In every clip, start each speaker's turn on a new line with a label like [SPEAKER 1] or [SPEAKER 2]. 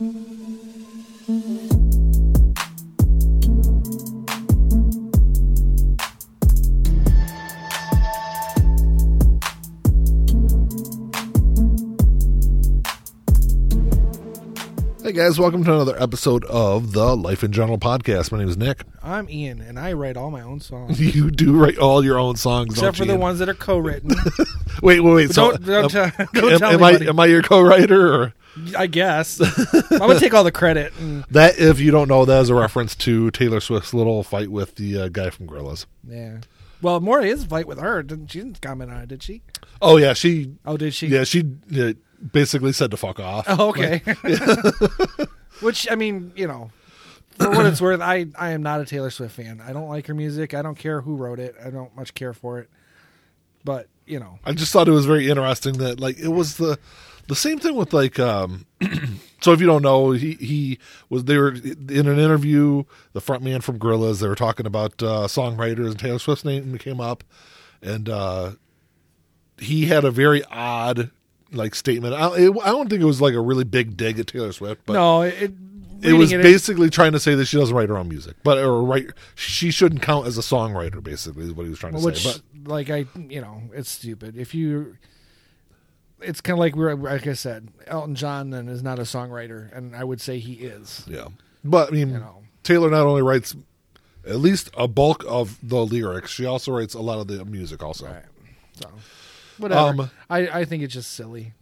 [SPEAKER 1] Hey guys, welcome to another episode of the Life in General podcast. My name is Nick.
[SPEAKER 2] I'm Ian, and I write all my own songs,
[SPEAKER 1] You do write all your own songs,
[SPEAKER 2] except
[SPEAKER 1] don't
[SPEAKER 2] for
[SPEAKER 1] you,
[SPEAKER 2] the
[SPEAKER 1] Ian?
[SPEAKER 2] ones that are co-written.
[SPEAKER 1] Wait, wait, wait. So,
[SPEAKER 2] don't don't,
[SPEAKER 1] uh,
[SPEAKER 2] tell, don't
[SPEAKER 1] am,
[SPEAKER 2] tell
[SPEAKER 1] am I
[SPEAKER 2] anybody.
[SPEAKER 1] am I your co-writer? Or
[SPEAKER 2] I guess I'm gonna take all the credit. And,
[SPEAKER 1] that, if you don't know, that is a reference to Taylor Swift's little fight with the uh, guy from Gorillaz.
[SPEAKER 2] yeah. Well, more his fight with her. Didn't she didn't comment on it? Did she?
[SPEAKER 1] Oh yeah, she
[SPEAKER 2] Oh, did she?
[SPEAKER 1] yeah she uh, basically said to fuck off.
[SPEAKER 2] Oh, okay. Which I mean, you know, for what it's worth, I I am not a Taylor Swift fan. I don't like her music. I don't care who wrote it. I don't much care for it. But you know,
[SPEAKER 1] I just thought it was very interesting that like it was the the same thing with like um so if you don't know he he was they were in an interview the front man from Gorillaz they were talking about uh songwriters and Taylor Swift's name came up and uh he had a very odd like statement I, it, I don't think it was like a really big dig at Taylor Swift but
[SPEAKER 2] no, it.
[SPEAKER 1] it was
[SPEAKER 2] it,
[SPEAKER 1] basically trying to say that she doesn't write her own music but or write she shouldn't count as a songwriter basically is what he was trying to
[SPEAKER 2] which
[SPEAKER 1] say but
[SPEAKER 2] like I you know it's stupid if you it's kind of like we're like I said Elton John then is not a songwriter and I would say he is
[SPEAKER 1] Yeah, but I mean,
[SPEAKER 2] You know.
[SPEAKER 1] Taylor not only writes at least a bulk of the lyrics, she also writes a lot of the music. Also,
[SPEAKER 2] right so whatever
[SPEAKER 1] Um,
[SPEAKER 2] I I think it's just silly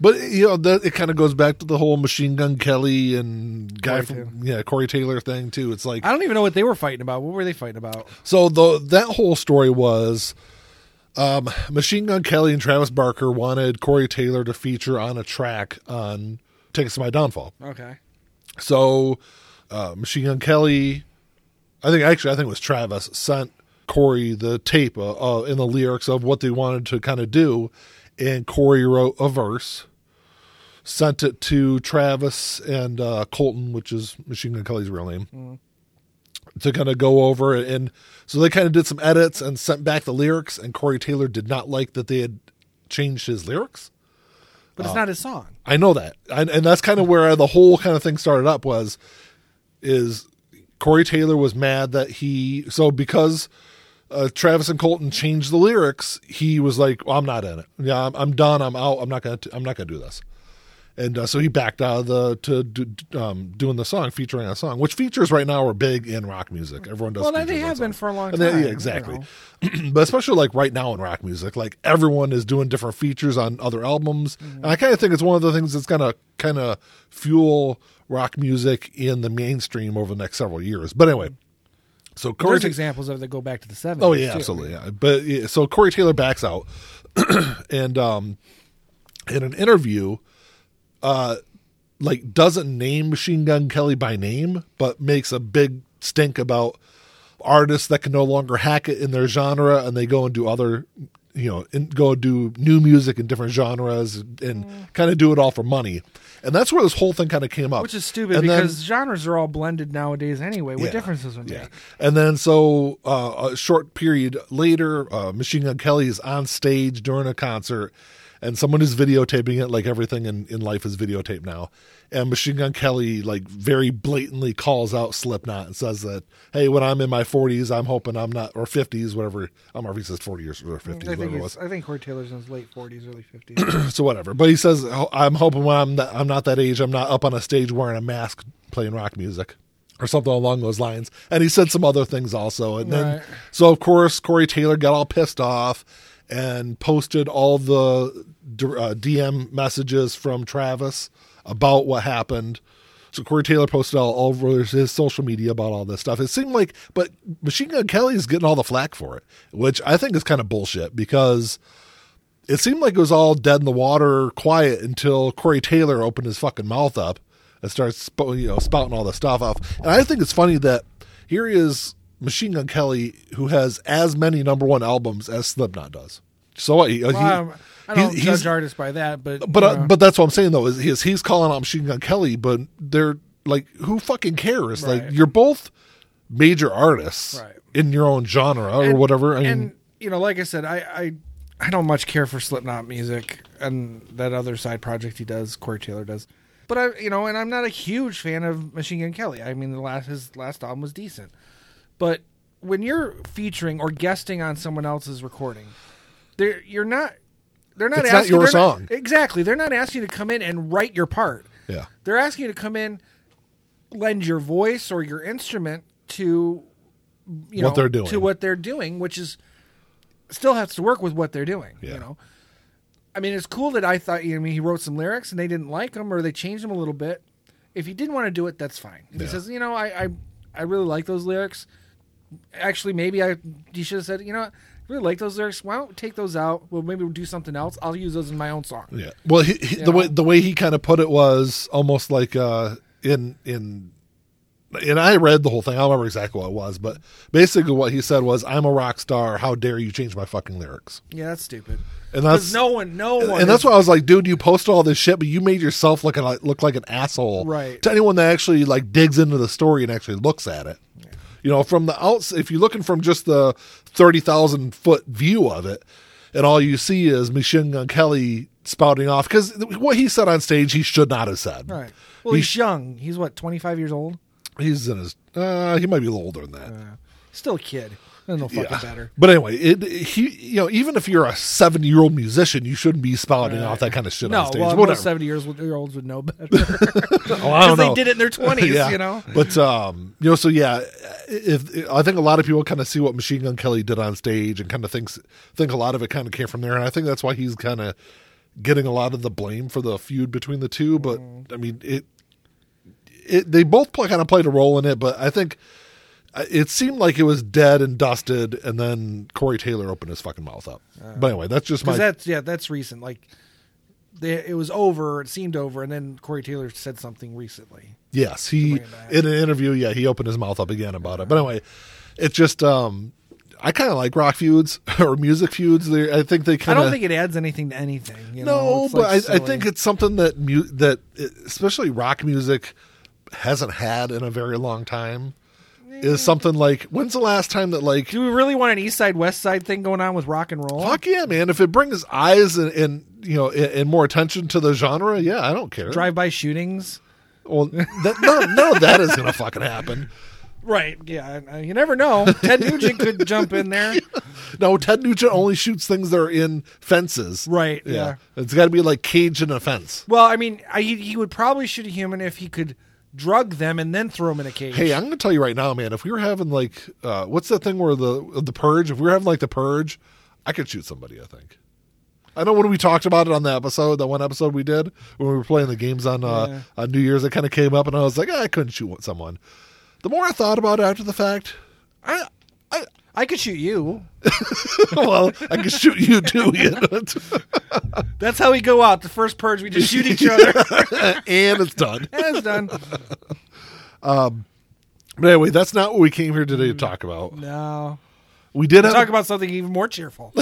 [SPEAKER 1] but you know, that it kind of goes back to the whole Machine Gun Kelly and guy
[SPEAKER 2] Corey
[SPEAKER 1] from
[SPEAKER 2] Taylor.
[SPEAKER 1] yeah Corey Taylor thing too. It's like
[SPEAKER 2] I don't even know what they were fighting about what were they fighting about
[SPEAKER 1] so the that whole story was. Um, Machine Gun Kelly and Travis Barker wanted Corey Taylor to feature on a track on "Tickets to My Downfall."
[SPEAKER 2] okay.
[SPEAKER 1] So, uh, Machine Gun Kelly, I think actually, I think it was Travis sent Corey the tape uh, uh, in the lyrics of what they wanted to kind of do, and Corey wrote a verse, sent it to Travis and uh, Colton, which is Machine Gun Kelly's real name, to kind of go over it. And so they kind of did some edits and sent back the lyrics, and Corey Taylor did not like that they had changed his lyrics.
[SPEAKER 2] but
[SPEAKER 1] Uh,
[SPEAKER 2] it's not his song
[SPEAKER 1] I know that, and, and that's kind of where the whole kind of thing started up. Was is Corey Taylor was mad that he so because uh, Travis and Colton changed the lyrics, he was like, well, "I'm not in it. Yeah, I'm, I'm done. I'm out. I'm not gonna. I'm not gonna do this." And uh, so he backed out of the to do, um, doing the song, featuring a song, which features right now are big in rock music. Everyone does.
[SPEAKER 2] well they have been for a long time
[SPEAKER 1] they- yeah,
[SPEAKER 2] you
[SPEAKER 1] exactly.
[SPEAKER 2] know.
[SPEAKER 1] but especially like right now in rock music, like everyone is doing different features on other albums,
[SPEAKER 2] Mm-hmm.
[SPEAKER 1] and I kind of think it's one of the things that's gonna kind of fuel rock music in the mainstream over the next several years. But anyway, so Corey,
[SPEAKER 2] there's examples of that go back to the 70s
[SPEAKER 1] oh yeah,
[SPEAKER 2] too.
[SPEAKER 1] absolutely, yeah. But yeah, so Corey Taylor backs out, and um, in an interview, uh, like doesn't name Machine Gun Kelly by name, but makes a big stink about artists that can no longer hack it in their genre and they go and do other you know and go and do new music in different genres and kind of do it all for money. And that's where this whole thing kind of came up.
[SPEAKER 2] Which is stupid
[SPEAKER 1] And then-
[SPEAKER 2] because genres are all blended nowadays anyway. What
[SPEAKER 1] Yeah.
[SPEAKER 2] difference does it make?
[SPEAKER 1] Yeah. And then so uh, a short period later, uh, Machine Gun Kelly is on stage during a concert, and someone is videotaping it, like everything in, in life is videotaped now. And Machine Gun Kelly like very blatantly calls out Slipknot and says that, "Hey, when I'm in my 40s, I'm hoping I'm not or 50s, whatever. I'm if he says 40 years or 50s,
[SPEAKER 2] I think,
[SPEAKER 1] whatever it was.
[SPEAKER 2] I think Corey Taylor's in his late 40s, early 50s.
[SPEAKER 1] so whatever. But he says, "Oh, I'm hoping when I'm not, I'm not that age, I'm not up on a stage wearing a mask playing rock music or something along those lines. And he said some other things also. And then, so of course, Corey Taylor got all pissed off and posted all the uh, DM messages from Travis about what happened. So Corey Taylor posted all, over his social media about all this stuff. It seemed like, but Machine Gun Kelly is getting all the flack for it, which I think is kind of bullshit because it seemed like it was all dead in the water, quiet until Corey Taylor opened his fucking mouth up and starts you know, spouting all this stuff off. And I think it's funny that here he is, Machine Gun Kelly, who has as many number one albums as Slipknot does. So what? He, he-
[SPEAKER 2] Well, um, I don't
[SPEAKER 1] he- he's-
[SPEAKER 2] judge artists by that, but
[SPEAKER 1] but uh, but that's what I'm saying though is, is he's calling out Machine Gun Kelly, but they're like, who fucking cares?
[SPEAKER 2] Right.
[SPEAKER 1] Like you're both major artists
[SPEAKER 2] Right.
[SPEAKER 1] in your own genre or whatever. I mean,
[SPEAKER 2] and you know, like I said, I, I I don't much care for Slipknot music and that other side project he does, Corey Taylor does. But I, you know, and I'm not a huge fan of Machine Gun Kelly. I mean, the last his last album was decent, but when you're featuring or guesting on someone else's recording, they're you're not. They're not
[SPEAKER 1] It's not
[SPEAKER 2] asking
[SPEAKER 1] your
[SPEAKER 2] they're not-
[SPEAKER 1] song.
[SPEAKER 2] exactly. They're not asking you to come in and write your part.
[SPEAKER 1] Yeah.
[SPEAKER 2] They're asking you to come in, lend your voice or your instrument to you
[SPEAKER 1] What
[SPEAKER 2] know,
[SPEAKER 1] they're doing.
[SPEAKER 2] to what they're doing, which is still has to work with what they're doing.
[SPEAKER 1] Yeah.
[SPEAKER 2] You know, I mean, it's cool that I thought you know, I mean, he wrote some lyrics and they didn't like them or they changed them a little bit. If he didn't want to do it, that's fine. If
[SPEAKER 1] Yeah.
[SPEAKER 2] he says, you know, I, I I really like those lyrics. Actually, maybe I he should have said, you know, what? Really like those lyrics. Why don't we take those out? Well, maybe we'll do something else. I'll use those in my own song.
[SPEAKER 1] Yeah. Well, he, he, the way the way he kind of put it was almost like uh, in in. And I read the whole thing. I don't remember exactly what it was, but basically what he said was, "I'm a rock star. How dare you change my fucking lyrics?"
[SPEAKER 2] Yeah, that's stupid.
[SPEAKER 1] And that's
[SPEAKER 2] no one, no one,
[SPEAKER 1] and that's why I was like, dude, you posted all this shit, but you made yourself look like look like an asshole,
[SPEAKER 2] Right.
[SPEAKER 1] To anyone that actually like digs into the story and actually looks at it, you know, from the outs. If you're looking from just the thirty thousand foot view of it, and all you see is Machine Gun Kelly spouting off because what he said on stage, he should not have said.
[SPEAKER 2] right. Well,
[SPEAKER 1] He
[SPEAKER 2] he's young. He's what, twenty five years old?
[SPEAKER 1] He's in his. Uh, he might be a little older than that.
[SPEAKER 2] Still a kid. That's no fucking
[SPEAKER 1] Yeah.
[SPEAKER 2] better.
[SPEAKER 1] But anyway, it, he you know even if you're a seventy year old musician, you shouldn't be spouting off that kind of shit
[SPEAKER 2] No,
[SPEAKER 1] on stage.
[SPEAKER 2] well,
[SPEAKER 1] Whatever.
[SPEAKER 2] seventy years year olds would know better
[SPEAKER 1] Oh, I
[SPEAKER 2] because
[SPEAKER 1] don't know.
[SPEAKER 2] they did it in their twenties.
[SPEAKER 1] yeah.
[SPEAKER 2] You know,
[SPEAKER 1] But um, you know, so yeah, if I think a lot of people kind of see what Machine Gun Kelly did on stage and kind of thinks think a lot of it kind of came from there, and I think that's why he's kind of getting a lot of the blame for the feud between the two. But
[SPEAKER 2] Mm.
[SPEAKER 1] I mean, it it they both play, kind of played a role in it, but I think. Uh, It seemed like it was dead and dusted, and then Corey Taylor opened his fucking mouth up. but anyway, that's just my
[SPEAKER 2] that's yeah, that's recent. Like, they, it was over. It seemed over, and then Corey Taylor said something recently.
[SPEAKER 1] Yes, he
[SPEAKER 2] it
[SPEAKER 1] in an interview, yeah, he opened his mouth up again about it. But anyway, it's just um I kind of like rock feuds or music feuds. They, I think they kind of I
[SPEAKER 2] don't think it adds anything to anything. You
[SPEAKER 1] no,
[SPEAKER 2] It's,
[SPEAKER 1] but
[SPEAKER 2] like,
[SPEAKER 1] I, I think it's something that mu- that especially rock music hasn't had in a very long time. Is mm. something like when's the last time that like
[SPEAKER 2] Do we really want an East Side West Side thing going on with rock and roll?
[SPEAKER 1] fuck yeah man if it brings eyes and, and you know and, and more attention to the genre yeah I don't care
[SPEAKER 2] Drive by shootings.
[SPEAKER 1] well that, none, none of that is gonna fucking happen
[SPEAKER 2] Right. Yeah. You never know. Ted Nugent could jump in there.
[SPEAKER 1] No, Ted Nugent only shoots things that are in fences.
[SPEAKER 2] Right,
[SPEAKER 1] Yeah.
[SPEAKER 2] yeah.
[SPEAKER 1] It's got to be like cage in a fence.
[SPEAKER 2] Well, I mean, I, he would probably shoot a human if he could drug them and then throw them in a cage.
[SPEAKER 1] Hey, I'm going to tell you right now, man. If we were having like, uh, what's that thing where the the purge? If we were having like the purge, I could shoot somebody. I think. I know when we talked about it on the episode, that one episode we did when we were playing the games on uh,
[SPEAKER 2] Yeah.
[SPEAKER 1] on New Year's, it kind of came up, and I was like, "Ah, I couldn't shoot someone. The more I thought about it after the fact, I, I
[SPEAKER 2] I could shoot you.
[SPEAKER 1] well, I could shoot you too, you know?
[SPEAKER 2] That's how we go out. The first purge, we just shoot each other.
[SPEAKER 1] and it's done.
[SPEAKER 2] and it's done.
[SPEAKER 1] Um, But anyway, that's not what we came here today to talk about.
[SPEAKER 2] No.
[SPEAKER 1] We did have
[SPEAKER 2] Talk about something even more cheerful.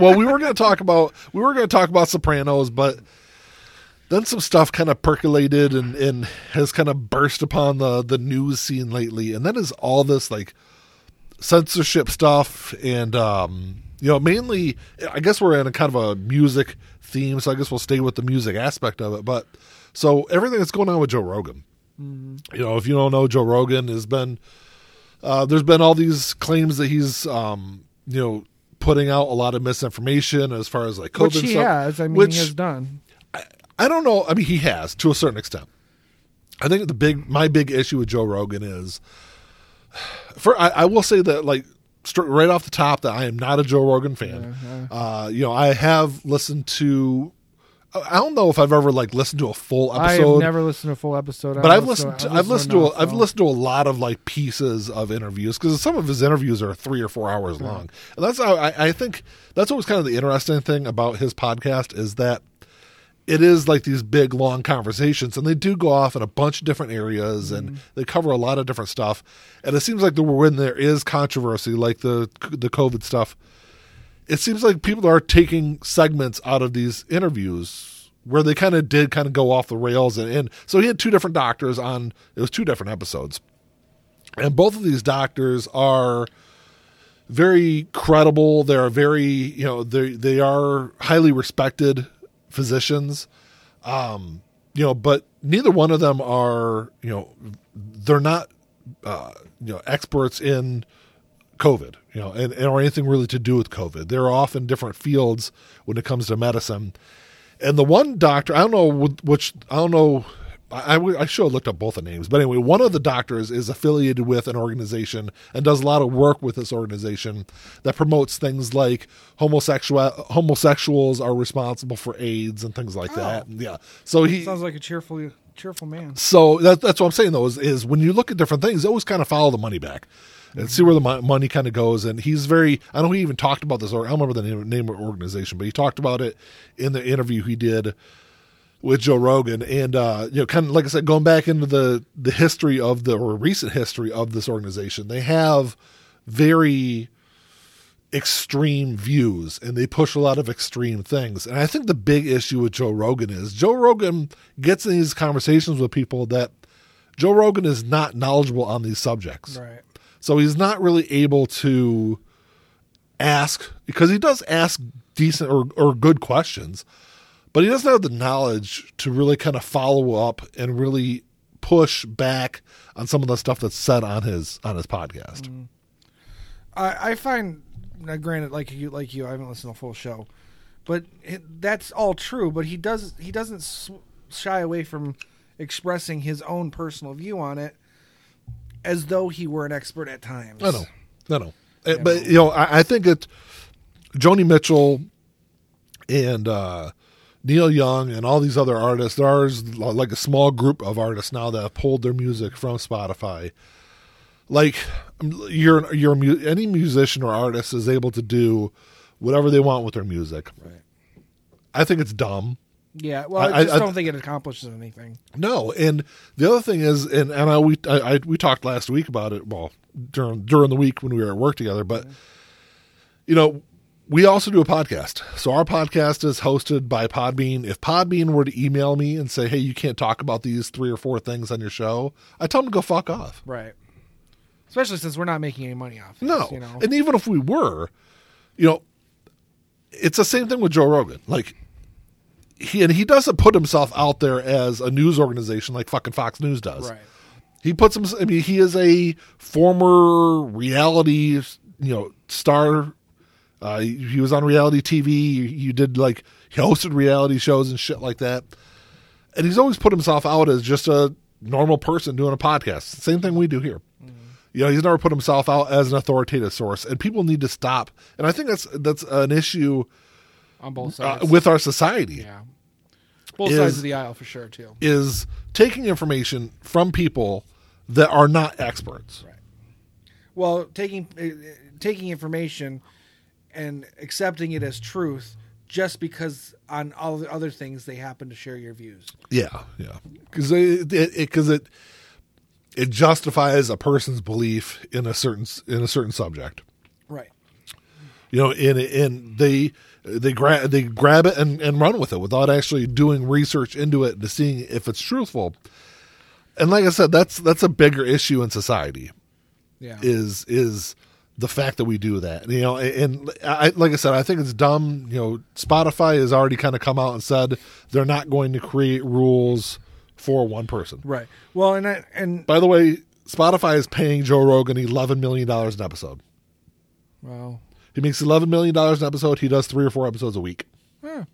[SPEAKER 1] well, we were going to talk about we were going to talk about Sopranos, but then some stuff kind of percolated and, and has kind of burst upon the the news scene lately, and that is all this like censorship stuff and um you know mainly I guess we're in a kind of a music theme, so I guess we'll stay with the music aspect of it. But so everything that's going on with Joe Rogan, you know, if you don't know, Joe Rogan has been uh, there's been all these claims that he's um, you know putting out a lot of misinformation as far as like COVID
[SPEAKER 2] Which he
[SPEAKER 1] stuff,
[SPEAKER 2] has. I mean,
[SPEAKER 1] which
[SPEAKER 2] he has done.
[SPEAKER 1] I don't know. I mean, he has to a certain extent. I think the big my big issue with Joe Rogan is for I, I will say that like right off the top that I am not a Joe Rogan fan. Uh, you know, I have listened to. I don't know if I've ever like listened to a full episode.
[SPEAKER 2] I've never listened to a full episode.
[SPEAKER 1] but I've listened. To, I've listened to. A, I've listened to a lot of like pieces of interviews because some of his interviews are three or four hours long, and that's how I, I think that's always kind of the interesting thing about his podcast is that it is like these big long conversations, and they do go off in a bunch of different areas, and mm-hmm. they cover a lot of different stuff. And it seems like the when there is controversy, like the the COVID stuff, it seems like people are taking segments out of these interviews where they kind of did kind of go off the rails and, and so he had two different doctors on it was two different episodes. And both of these doctors are very credible. They're very you know they they are highly respected physicians um you know but neither one of them are you know they're not uh, you know experts in COVID, you know, and, and or anything really to do with COVID. They're off in different fields when it comes to medicine. And the one doctor, I don't know which, I don't know, I, I, I should have looked up both the names, but anyway, one of the doctors is affiliated with an organization and does a lot of work with this organization that promotes things like homosexual homosexuals are responsible for AIDS and things like that. Oh. Yeah, so he
[SPEAKER 2] Sounds like a cheerful, cheerful man.
[SPEAKER 1] so that, that's what I'm saying though is, is when you look at different things, always kind of follow the money back and see where the money kind of goes. And he's very, I know he even talked about this, or I don't remember the name, name of the organization, but he talked about it in the interview he did with Joe Rogan. And, uh, you know, kind of like I said, going back into the, the history of the, or recent history of this organization, they have very extreme views and they push a lot of extreme things. And I think the big issue with Joe Rogan is Joe Rogan gets in these conversations with people that Joe Rogan is not knowledgeable on these subjects.
[SPEAKER 2] Right.
[SPEAKER 1] So he's not really able to ask because he does ask decent or, or good questions, but he doesn't have the knowledge to really kind of follow up and really push back on some of the stuff that's said on his on his podcast.
[SPEAKER 2] I, I find, now granted, like you, like you, I haven't listened to the full show, but it, that's all true. But he does, he doesn't shy away from expressing his own personal view on it, as though he were an expert at times.
[SPEAKER 1] I know, I know, Uh, but you know, I, I think it. Joni Mitchell and uh, Neil Young and all these other artists. There's like a small group of artists now that have pulled their music from Spotify. Like a mu- any musician or artist is able to do whatever they want with their music.
[SPEAKER 2] Right.
[SPEAKER 1] I think it's dumb.
[SPEAKER 2] Yeah. Well, I,
[SPEAKER 1] I-
[SPEAKER 2] just
[SPEAKER 1] I-
[SPEAKER 2] don't think it accomplishes anything.
[SPEAKER 1] No, and the other thing is, and and I we I, I we talked last week about it. Well, during during the week when we were at work together, but you know, we also do a podcast. So our podcast is hosted by Podbean. If Podbean were to email me and say, "Hey, you can't talk about these three or four things on your show," I tell them to go fuck off.
[SPEAKER 2] Right. Especially since we're not making any money off. This,
[SPEAKER 1] No,
[SPEAKER 2] You know.
[SPEAKER 1] and even if we were, you know, it's the same thing with Joe Rogan. Like he and he doesn't put himself out there as a news organization like fucking Fox News does.
[SPEAKER 2] right.
[SPEAKER 1] He puts him. I mean, he is a former reality, you know, star. Uh, he he was on reality TV. You, you did like he hosted reality shows and shit like that. And he's always put himself out as just a normal person doing a podcast. Same thing we do here. You know, he's never put himself out as an authoritative source, and people need to stop. And I think that's that's an issue
[SPEAKER 2] On both
[SPEAKER 1] uh,
[SPEAKER 2] sides.
[SPEAKER 1] with our society.
[SPEAKER 2] yeah. Both
[SPEAKER 1] is-
[SPEAKER 2] sides of the aisle for sure too.
[SPEAKER 1] Is taking information from people that are not experts.
[SPEAKER 2] Right. Well, taking uh, taking information and accepting it as truth just because on all the other things they happen to share your views.
[SPEAKER 1] Yeah, yeah, because it because it, it justifies a person's belief in a certain in a certain subject.
[SPEAKER 2] Right.
[SPEAKER 1] You know, and and they they grab they grab it and, and run with it without actually doing research into it to seeing if it's truthful. And like I said, that's that's a bigger issue in society.
[SPEAKER 2] Yeah.
[SPEAKER 1] is is the fact that we do that. You know, and I like I said, I think it's dumb. You know, Spotify has already kind of come out and said they're not going to create rules for one person.
[SPEAKER 2] right. Well, and I, and
[SPEAKER 1] By the way, Spotify is paying Joe Rogan eleven million dollars an episode.
[SPEAKER 2] well,
[SPEAKER 1] He makes eleven million dollars an episode. He does three or four episodes a week.
[SPEAKER 2] yeah.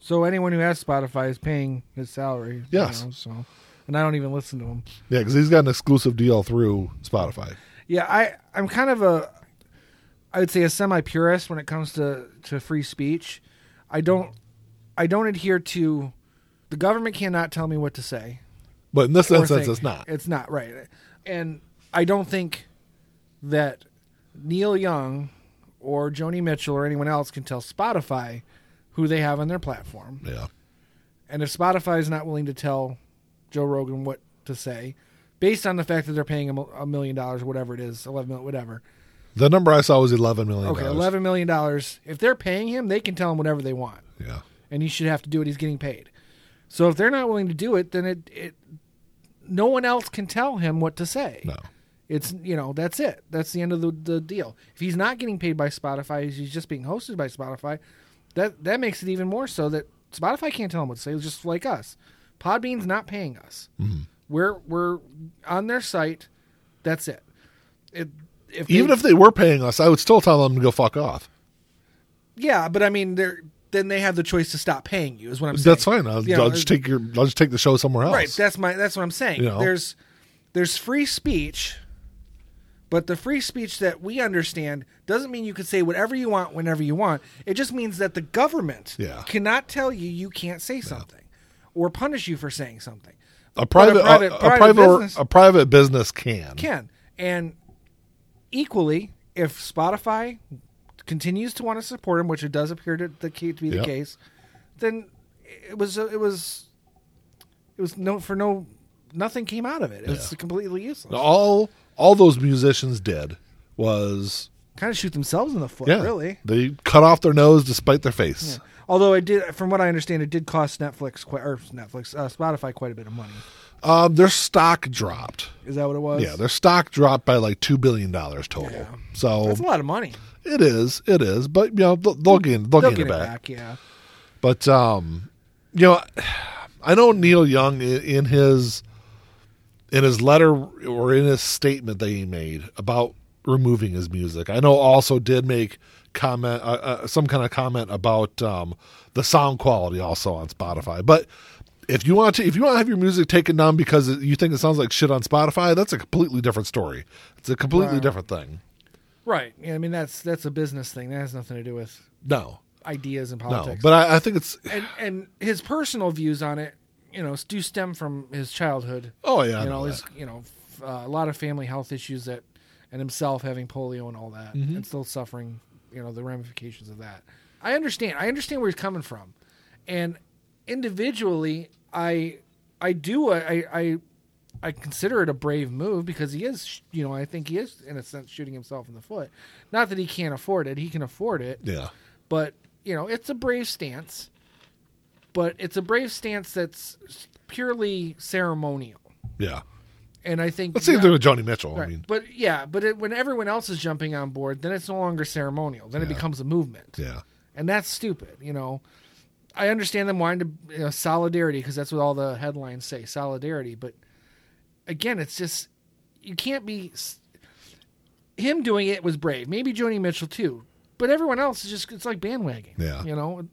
[SPEAKER 2] So anyone who has Spotify is paying his salary. you
[SPEAKER 1] Yes.
[SPEAKER 2] know, so, and I don't even listen to him.
[SPEAKER 1] Yeah, because he's got an exclusive deal through Spotify.
[SPEAKER 2] Yeah, I I'm kind of a I would say a semi purist when it comes to to free speech. I don't I don't adhere to the government cannot tell me what to say.
[SPEAKER 1] But in this sense,
[SPEAKER 2] think.
[SPEAKER 1] it's not.
[SPEAKER 2] It's not right, and I don't think that Neil Young or Joni Mitchell or anyone else can tell Spotify who they have on their platform.
[SPEAKER 1] Yeah.
[SPEAKER 2] And if Spotify is not willing to tell Joe Rogan what to say, based on the fact that they're paying him a million dollars, whatever it is, eleven million, whatever.
[SPEAKER 1] The number I saw was eleven million.
[SPEAKER 2] Okay, eleven million dollars. If they're paying him, they can tell him whatever they want,
[SPEAKER 1] Yeah.
[SPEAKER 2] and he should have to do what he's getting paid. So if they're not willing to do it, then it, it no one else can tell him what to say.
[SPEAKER 1] No.
[SPEAKER 2] It's you know that's it. That's the end of the, the deal. If he's not getting paid by Spotify, he's just being hosted by Spotify. That that makes it even more so that Spotify can't tell him what to say. It's just like us. Podbean's not paying us.
[SPEAKER 1] Mm-hmm.
[SPEAKER 2] We're we're on their site. That's it. It if
[SPEAKER 1] Even
[SPEAKER 2] they-
[SPEAKER 1] if they were paying us, I would still tell them to go fuck off.
[SPEAKER 2] yeah, but I mean, they're then they have the choice to stop paying you. Is what I'm saying.
[SPEAKER 1] That's fine. I'll,
[SPEAKER 2] You know,
[SPEAKER 1] I'll just take your. I'll just take the show somewhere else.
[SPEAKER 2] Right. That's my. That's what I'm saying.
[SPEAKER 1] You know?
[SPEAKER 2] There's there's free speech, but the free speech that we understand doesn't mean you can say whatever you want whenever you want. It just means that the government
[SPEAKER 1] Yeah.
[SPEAKER 2] cannot tell you you can't say something or punish you for saying something.
[SPEAKER 1] A private,
[SPEAKER 2] private-
[SPEAKER 1] a, a
[SPEAKER 2] private
[SPEAKER 1] private,
[SPEAKER 2] business-
[SPEAKER 1] a private business can.
[SPEAKER 2] Can and equally, if Spotify continues to want to support him, which it does appear to, the, to be the
[SPEAKER 1] Yep.
[SPEAKER 2] case, then it was it was it was no for no nothing came out of it. It was
[SPEAKER 1] Yeah.
[SPEAKER 2] completely useless.
[SPEAKER 1] All all those musicians did was
[SPEAKER 2] Kind of shoot themselves in the foot,
[SPEAKER 1] yeah,
[SPEAKER 2] really.
[SPEAKER 1] they cut off their nose to spite their face.
[SPEAKER 2] Although it did, from what I understand, it did cost Netflix quite or Netflix uh, Spotify quite a bit of money.
[SPEAKER 1] Um, their stock dropped.
[SPEAKER 2] Is that what it was?
[SPEAKER 1] Yeah, their stock dropped by like two billion dollars total.
[SPEAKER 2] Yeah.
[SPEAKER 1] So
[SPEAKER 2] that's a lot of money.
[SPEAKER 1] it is, it is. But you know, they'll, they'll gain, they'll,
[SPEAKER 2] They'll
[SPEAKER 1] gain
[SPEAKER 2] get
[SPEAKER 1] it back.
[SPEAKER 2] back. Yeah.
[SPEAKER 1] But um, you know, I know Neil Young in his in his letter or in his statement that he made about removing his music. I know also did make comment uh, uh, some kind of comment about um, the sound quality also on Spotify. But if you want to if you want to have your music taken down because you think it sounds like shit on Spotify, that's a completely different story. It's a completely
[SPEAKER 2] Wow.
[SPEAKER 1] different thing.
[SPEAKER 2] Right. Yeah. I mean, that's that's a business thing. That has nothing to do with
[SPEAKER 1] No,
[SPEAKER 2] ideas and
[SPEAKER 1] no.
[SPEAKER 2] politics.
[SPEAKER 1] But I, I think it's
[SPEAKER 2] and and his personal views on it, you know, do stem from his childhood.
[SPEAKER 1] oh yeah,
[SPEAKER 2] you
[SPEAKER 1] know
[SPEAKER 2] know, his you know, uh, a lot of family health issues that, and himself having polio and all that,
[SPEAKER 1] Mm-hmm.
[SPEAKER 2] and still suffering, you know, the ramifications of that. I understand. I understand where he's coming from, and individually, I I do I I I consider it a brave move because he is, you know, I think he is in a sense shooting himself in the foot. Not that he can't afford it; he can afford it
[SPEAKER 1] yeah.
[SPEAKER 2] but you know it's a brave stance but it's a brave stance that's purely ceremonial
[SPEAKER 1] Yeah.
[SPEAKER 2] And i think
[SPEAKER 1] Let's see
[SPEAKER 2] yeah,
[SPEAKER 1] they're with Joni Mitchell. I mean,
[SPEAKER 2] but yeah but it, when everyone else is jumping on board then it's no longer ceremonial. Then it becomes a movement.
[SPEAKER 1] Yeah.
[SPEAKER 2] and that's stupid you know. I understand them wanting to you know, solidarity because that's what all the headlines say solidarity. But again it's just you can't be him doing it was brave. Maybe joni mitchell too. But everyone else is just it's like bandwagon
[SPEAKER 1] Yeah.
[SPEAKER 2] you know?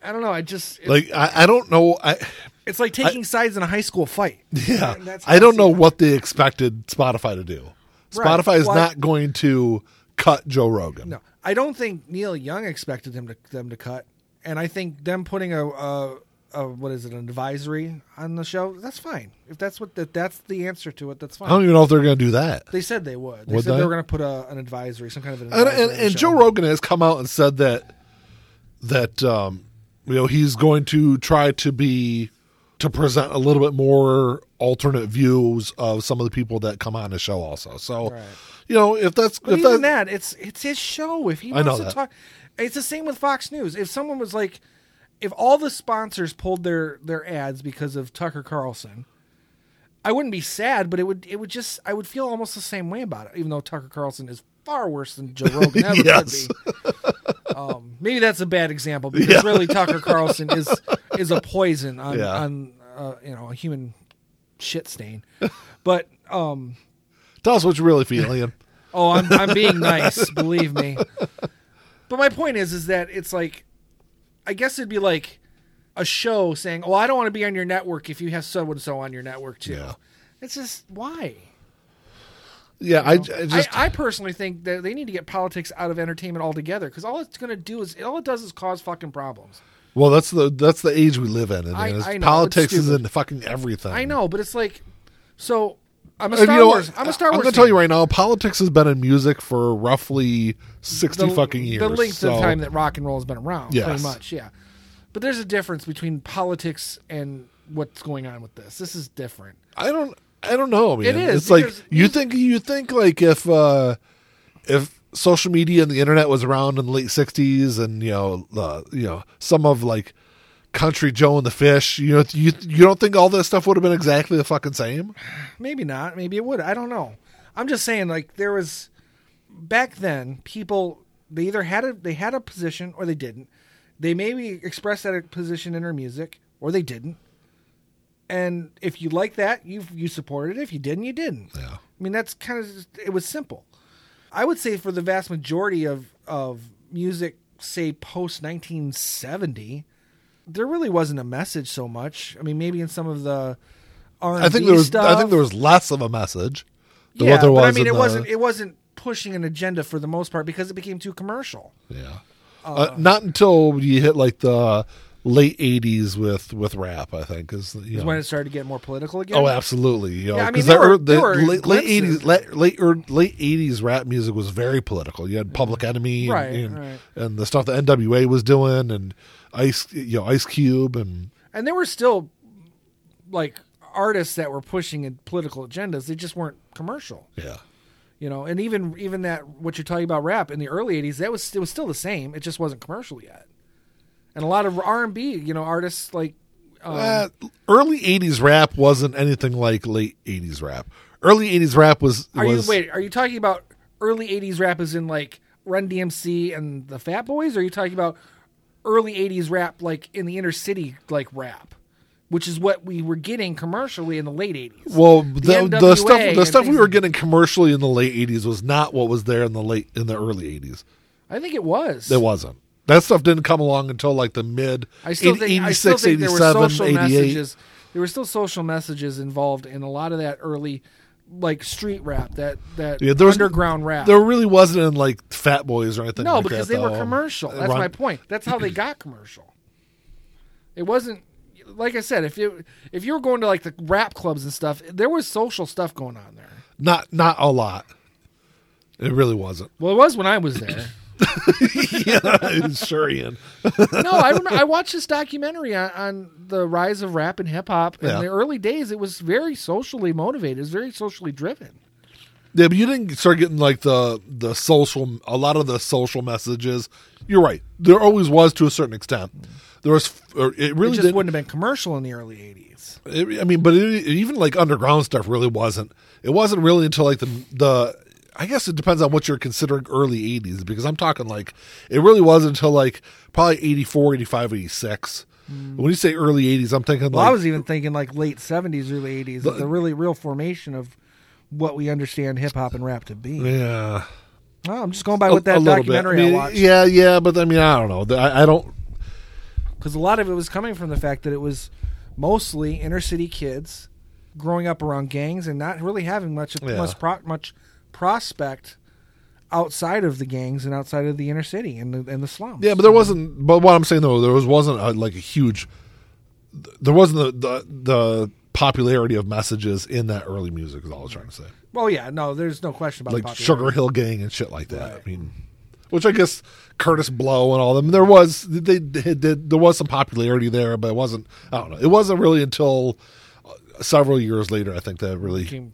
[SPEAKER 2] I don't know i just
[SPEAKER 1] Like I, I don't know. I
[SPEAKER 2] it's like taking sides in a high school fight
[SPEAKER 1] yeah. I don't know
[SPEAKER 2] it.
[SPEAKER 1] what they expected Spotify to do.
[SPEAKER 2] Right.
[SPEAKER 1] Spotify is
[SPEAKER 2] Well,
[SPEAKER 1] not going to cut Joe Rogan.
[SPEAKER 2] No, I don't think Neil Young expected them to them to cut, and I think them putting a, a, a what is it an advisory on the show. That's fine if that's what that that's the answer to it. That's fine.
[SPEAKER 1] I don't even know if they're going to do that.
[SPEAKER 2] They said they would. They
[SPEAKER 1] Would
[SPEAKER 2] said they,
[SPEAKER 1] they?
[SPEAKER 2] were going to put a, an advisory, some kind of an
[SPEAKER 1] And,
[SPEAKER 2] advisory.
[SPEAKER 1] and, and. Joe Rogan has come out and said that that um, you know he's going to try to be to present a little bit more alternate views of some of the people that come on the show also. So
[SPEAKER 2] Right.
[SPEAKER 1] you know if that's
[SPEAKER 2] But
[SPEAKER 1] if
[SPEAKER 2] even
[SPEAKER 1] that,
[SPEAKER 2] that, it's it's his show. If he
[SPEAKER 1] I
[SPEAKER 2] wants
[SPEAKER 1] know
[SPEAKER 2] to
[SPEAKER 1] that.
[SPEAKER 2] talk, it's the same with Fox News. If someone was like, if all the sponsors pulled their their ads because of Tucker Carlson, I wouldn't be sad, but it would it would just I would feel almost the same way about it. Even though Tucker Carlson is far worse than Joe Rogan ever
[SPEAKER 1] Yes.
[SPEAKER 2] could be. Um, maybe that's a bad example because
[SPEAKER 1] Yeah.
[SPEAKER 2] really Tucker Carlson is is a poison on
[SPEAKER 1] Yeah.
[SPEAKER 2] on uh, you know a human shit stain. But um,
[SPEAKER 1] tell us what you really feel, Ian.
[SPEAKER 2] Oh, I'm I'm being nice, believe me. But my point is is that it's like I guess it'd be like a show saying, "Oh, I don't want to be on your network if you have so and so on your network too."
[SPEAKER 1] Yeah.
[SPEAKER 2] It's just why?
[SPEAKER 1] Yeah, I, I just
[SPEAKER 2] I, I personally think that they need to get politics out of entertainment altogether because all it's going to do is all it does is cause fucking problems.
[SPEAKER 1] well, that's the that's the age we live in, and
[SPEAKER 2] I- know,
[SPEAKER 1] politics is in fucking everything.
[SPEAKER 2] I know, but it's like so. I'm a Star
[SPEAKER 1] you know
[SPEAKER 2] Wars. I'm a Star
[SPEAKER 1] I'm
[SPEAKER 2] Wars.
[SPEAKER 1] gonna tell you right now, politics has been in music for roughly sixty
[SPEAKER 2] the,
[SPEAKER 1] fucking years.
[SPEAKER 2] The length
[SPEAKER 1] so-
[SPEAKER 2] of time that rock and roll has been around,
[SPEAKER 1] Yes.
[SPEAKER 2] pretty much, yeah. But there's a difference between politics and what's going on with this. This is different.
[SPEAKER 1] I don't I don't know. Man.
[SPEAKER 2] It is,
[SPEAKER 1] It's like you
[SPEAKER 2] you-
[SPEAKER 1] think you think like if uh if social media and the internet was around in the late '60s, and you know, uh, you know, some of like Country Joe and the Fish, you know, you you don't think all this stuff would have been exactly the fucking same?
[SPEAKER 2] Maybe not. Maybe it would. I don't know. I'm just saying, like there was back then, people they either had a they had a position or they didn't. They maybe expressed that position in their music or they didn't. And if you like that, you you supported it. If you didn't, you didn't.
[SPEAKER 1] Yeah.
[SPEAKER 2] I mean, that's kind of it was simple. I would say for the vast majority of of music, say post 1970, there really wasn't a message so much. I mean, maybe in some of the R&B
[SPEAKER 1] I think there was.
[SPEAKER 2] stuff.
[SPEAKER 1] I think there was less of a message. than
[SPEAKER 2] yeah,
[SPEAKER 1] what there
[SPEAKER 2] but I mean, it
[SPEAKER 1] the-
[SPEAKER 2] wasn't it wasn't pushing an agenda for the most part because it became too commercial.
[SPEAKER 1] Yeah. Uh, not until you hit like the late '80s with with rap, I think, is you know.
[SPEAKER 2] when it started to get more political again.
[SPEAKER 1] Oh, absolutely. You know,
[SPEAKER 2] Yeah, I mean, there
[SPEAKER 1] the,
[SPEAKER 2] were-
[SPEAKER 1] the
[SPEAKER 2] there were
[SPEAKER 1] late, late 80s, late late, late 80s rap music was very political. You had Public Enemy, and,
[SPEAKER 2] Right,
[SPEAKER 1] and,
[SPEAKER 2] right.
[SPEAKER 1] and the stuff that NWA was doing, and Ice, you know, Ice Cube, and
[SPEAKER 2] and there were still like artists that were pushing political agendas. They just weren't commercial.
[SPEAKER 1] yeah,
[SPEAKER 2] you know and even even that what you're talking about rap in the early 80s that was it was still the same it just wasn't commercial yet and a lot of r&b you know artists like um,
[SPEAKER 1] Uh, early '80s rap wasn't anything like late '80s rap. Early '80s rap was
[SPEAKER 2] are
[SPEAKER 1] was
[SPEAKER 2] you wait are you talking about early 80s rap as in like run dmc and the fat boys or are you talking about early 80s rap like in the inner city like rap which is what we were getting commercially in the late 80s
[SPEAKER 1] well the, the,
[SPEAKER 2] NWA
[SPEAKER 1] stuff the stuff we were getting commercially in the late '80s was not what was there in the late in the early '80s.
[SPEAKER 2] i think it was
[SPEAKER 1] It wasn't. That stuff didn't come along until like the mid
[SPEAKER 2] I still think,
[SPEAKER 1] 86,
[SPEAKER 2] I still think there were
[SPEAKER 1] 87,
[SPEAKER 2] social
[SPEAKER 1] 88.
[SPEAKER 2] messages. There were still social messages involved in a lot of that early, like street rap, that that
[SPEAKER 1] Yeah, there was-
[SPEAKER 2] underground rap.
[SPEAKER 1] There really wasn't in like Fat Boys or anything.
[SPEAKER 2] no,
[SPEAKER 1] like
[SPEAKER 2] because
[SPEAKER 1] that,
[SPEAKER 2] they were commercial. That's my point. That's how they got commercial. It wasn't like I said. If you if you were going to like the rap clubs and stuff, there was social stuff going on there.
[SPEAKER 1] Not not a lot. It really wasn't.
[SPEAKER 2] Well, it was when I was there.
[SPEAKER 1] yeah, sure, Ian.
[SPEAKER 2] no, I remember, I watched this documentary on, on the rise of rap and hip hop. In
[SPEAKER 1] Yeah.
[SPEAKER 2] the early days, it was very socially motivated. It was very socially driven.
[SPEAKER 1] Yeah, but you didn't start getting like the the social. A lot of the social messages. You're right. There always was to a certain extent. There was. It
[SPEAKER 2] It
[SPEAKER 1] really
[SPEAKER 2] just wouldn't have been commercial in the early '80s.
[SPEAKER 1] It, I mean, but it, even like underground stuff really wasn't. It wasn't really until like the the. I guess it depends on what you're considering early 80s because I'm talking like it really wasn't until like probably 84, 85, 86. When you say early 80s, I'm thinking
[SPEAKER 2] Mm. Well,
[SPEAKER 1] like
[SPEAKER 2] I was even thinking like late '70s, early '80s, the, really real formation of what we understand hip hop and rap to be.
[SPEAKER 1] yeah,
[SPEAKER 2] Well, I'm just going by what that
[SPEAKER 1] a little bit.
[SPEAKER 2] documentary
[SPEAKER 1] I, mean,
[SPEAKER 2] I watched
[SPEAKER 1] Yeah, yeah, but I mean, I don't know. I, I don't.
[SPEAKER 2] because a lot of it was coming from the fact that it was mostly inner city kids growing up around gangs and not really having much
[SPEAKER 1] Yeah.
[SPEAKER 2] much, pro, much prospect outside of the gangs and outside of the inner city and the and the slums.
[SPEAKER 1] Yeah, but there wasn't. But what I'm saying though, there was wasn't a, like a huge. There wasn't the, the the popularity of messages in that early music. Is all I was trying to say.
[SPEAKER 2] Well, yeah, no, there's no question about
[SPEAKER 1] like. Sugar Hill Gang and shit like that.
[SPEAKER 2] Right.
[SPEAKER 1] I mean, which I guess Kurtis Blow and all them. There was they did there was some popularity there, but it wasn't. I don't know. It wasn't really until uh, several years later. I think that really
[SPEAKER 2] Became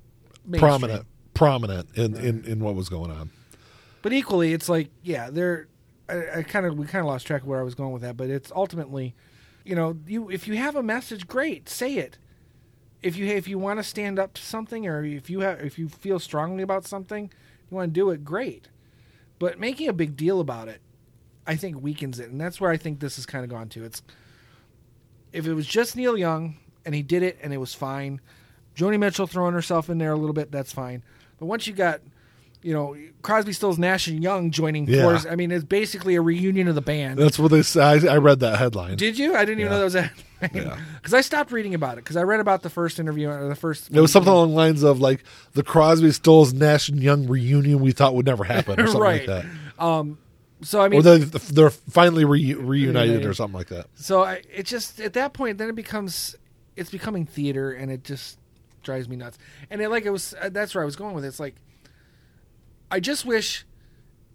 [SPEAKER 1] prominent prominent in, in in what was going on.
[SPEAKER 2] But equally, it's like, yeah, they're. I, I kind of we kind of lost track of where I was going with that, but it's ultimately, you know, you if you have a message, great, say it. If you if you want to stand up to something, or if you have if you feel strongly about something, you want to do it, great. But making a big deal about it, I think weakens it, and that's where I think this has kind of gone to. It's if it was just Neil Young and he did it and it was fine, Joni Mitchell throwing herself in there a little bit, that's fine. But once you got, you know, Crosby, Stills, Nash and Young joining
[SPEAKER 1] Yeah.
[SPEAKER 2] force, I mean, it's basically a reunion of the band.
[SPEAKER 1] That's what they said. I, I read that headline.
[SPEAKER 2] Did you? I didn't even
[SPEAKER 1] Yeah.
[SPEAKER 2] know that was a
[SPEAKER 1] Yeah.
[SPEAKER 2] because I stopped reading about it because I read about the first interview or the first.
[SPEAKER 1] It was something along the lines of like the Crosby, Stills, Nash and Young reunion we thought would never happen, or something
[SPEAKER 2] right.
[SPEAKER 1] like that.
[SPEAKER 2] Um, so I mean,
[SPEAKER 1] Or they're, they're finally re- reunited or something like that.
[SPEAKER 2] So I, it just at that point, then it becomes it's becoming theater, and it just drives me nuts. And it like it was uh, that's where I was going with it. It's like I just wish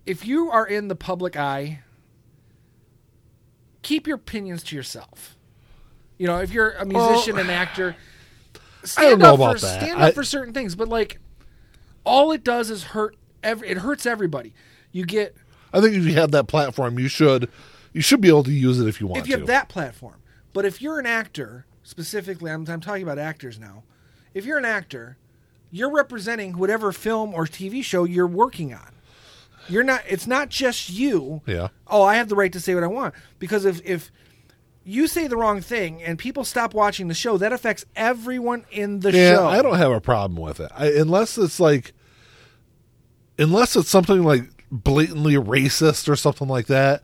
[SPEAKER 2] if you are in the public eye, keep your opinions to yourself. You know, if you're a musician and actor, stand
[SPEAKER 1] know
[SPEAKER 2] up
[SPEAKER 1] about
[SPEAKER 2] for stand up
[SPEAKER 1] I-
[SPEAKER 2] for certain things, but like all it does is hurt. Every, it hurts everybody. You get
[SPEAKER 1] I think if you have that platform, you should you should be able to use it if you want
[SPEAKER 2] if you
[SPEAKER 1] to.
[SPEAKER 2] have that platform. But if you're an actor, specifically, I'm, I'm talking about actors now. If you're an actor, you're representing whatever film or TV show you're working on. You're not. It's not just you.
[SPEAKER 1] Yeah.
[SPEAKER 2] Oh, I have the right to say what I want because if if you say the wrong thing and people stop watching the show, that affects everyone in the
[SPEAKER 1] Yeah,
[SPEAKER 2] show.
[SPEAKER 1] I don't have a problem with it. I, unless it's like, unless it's something like blatantly racist or something like that.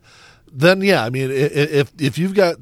[SPEAKER 1] Then yeah, I mean, if if you've got,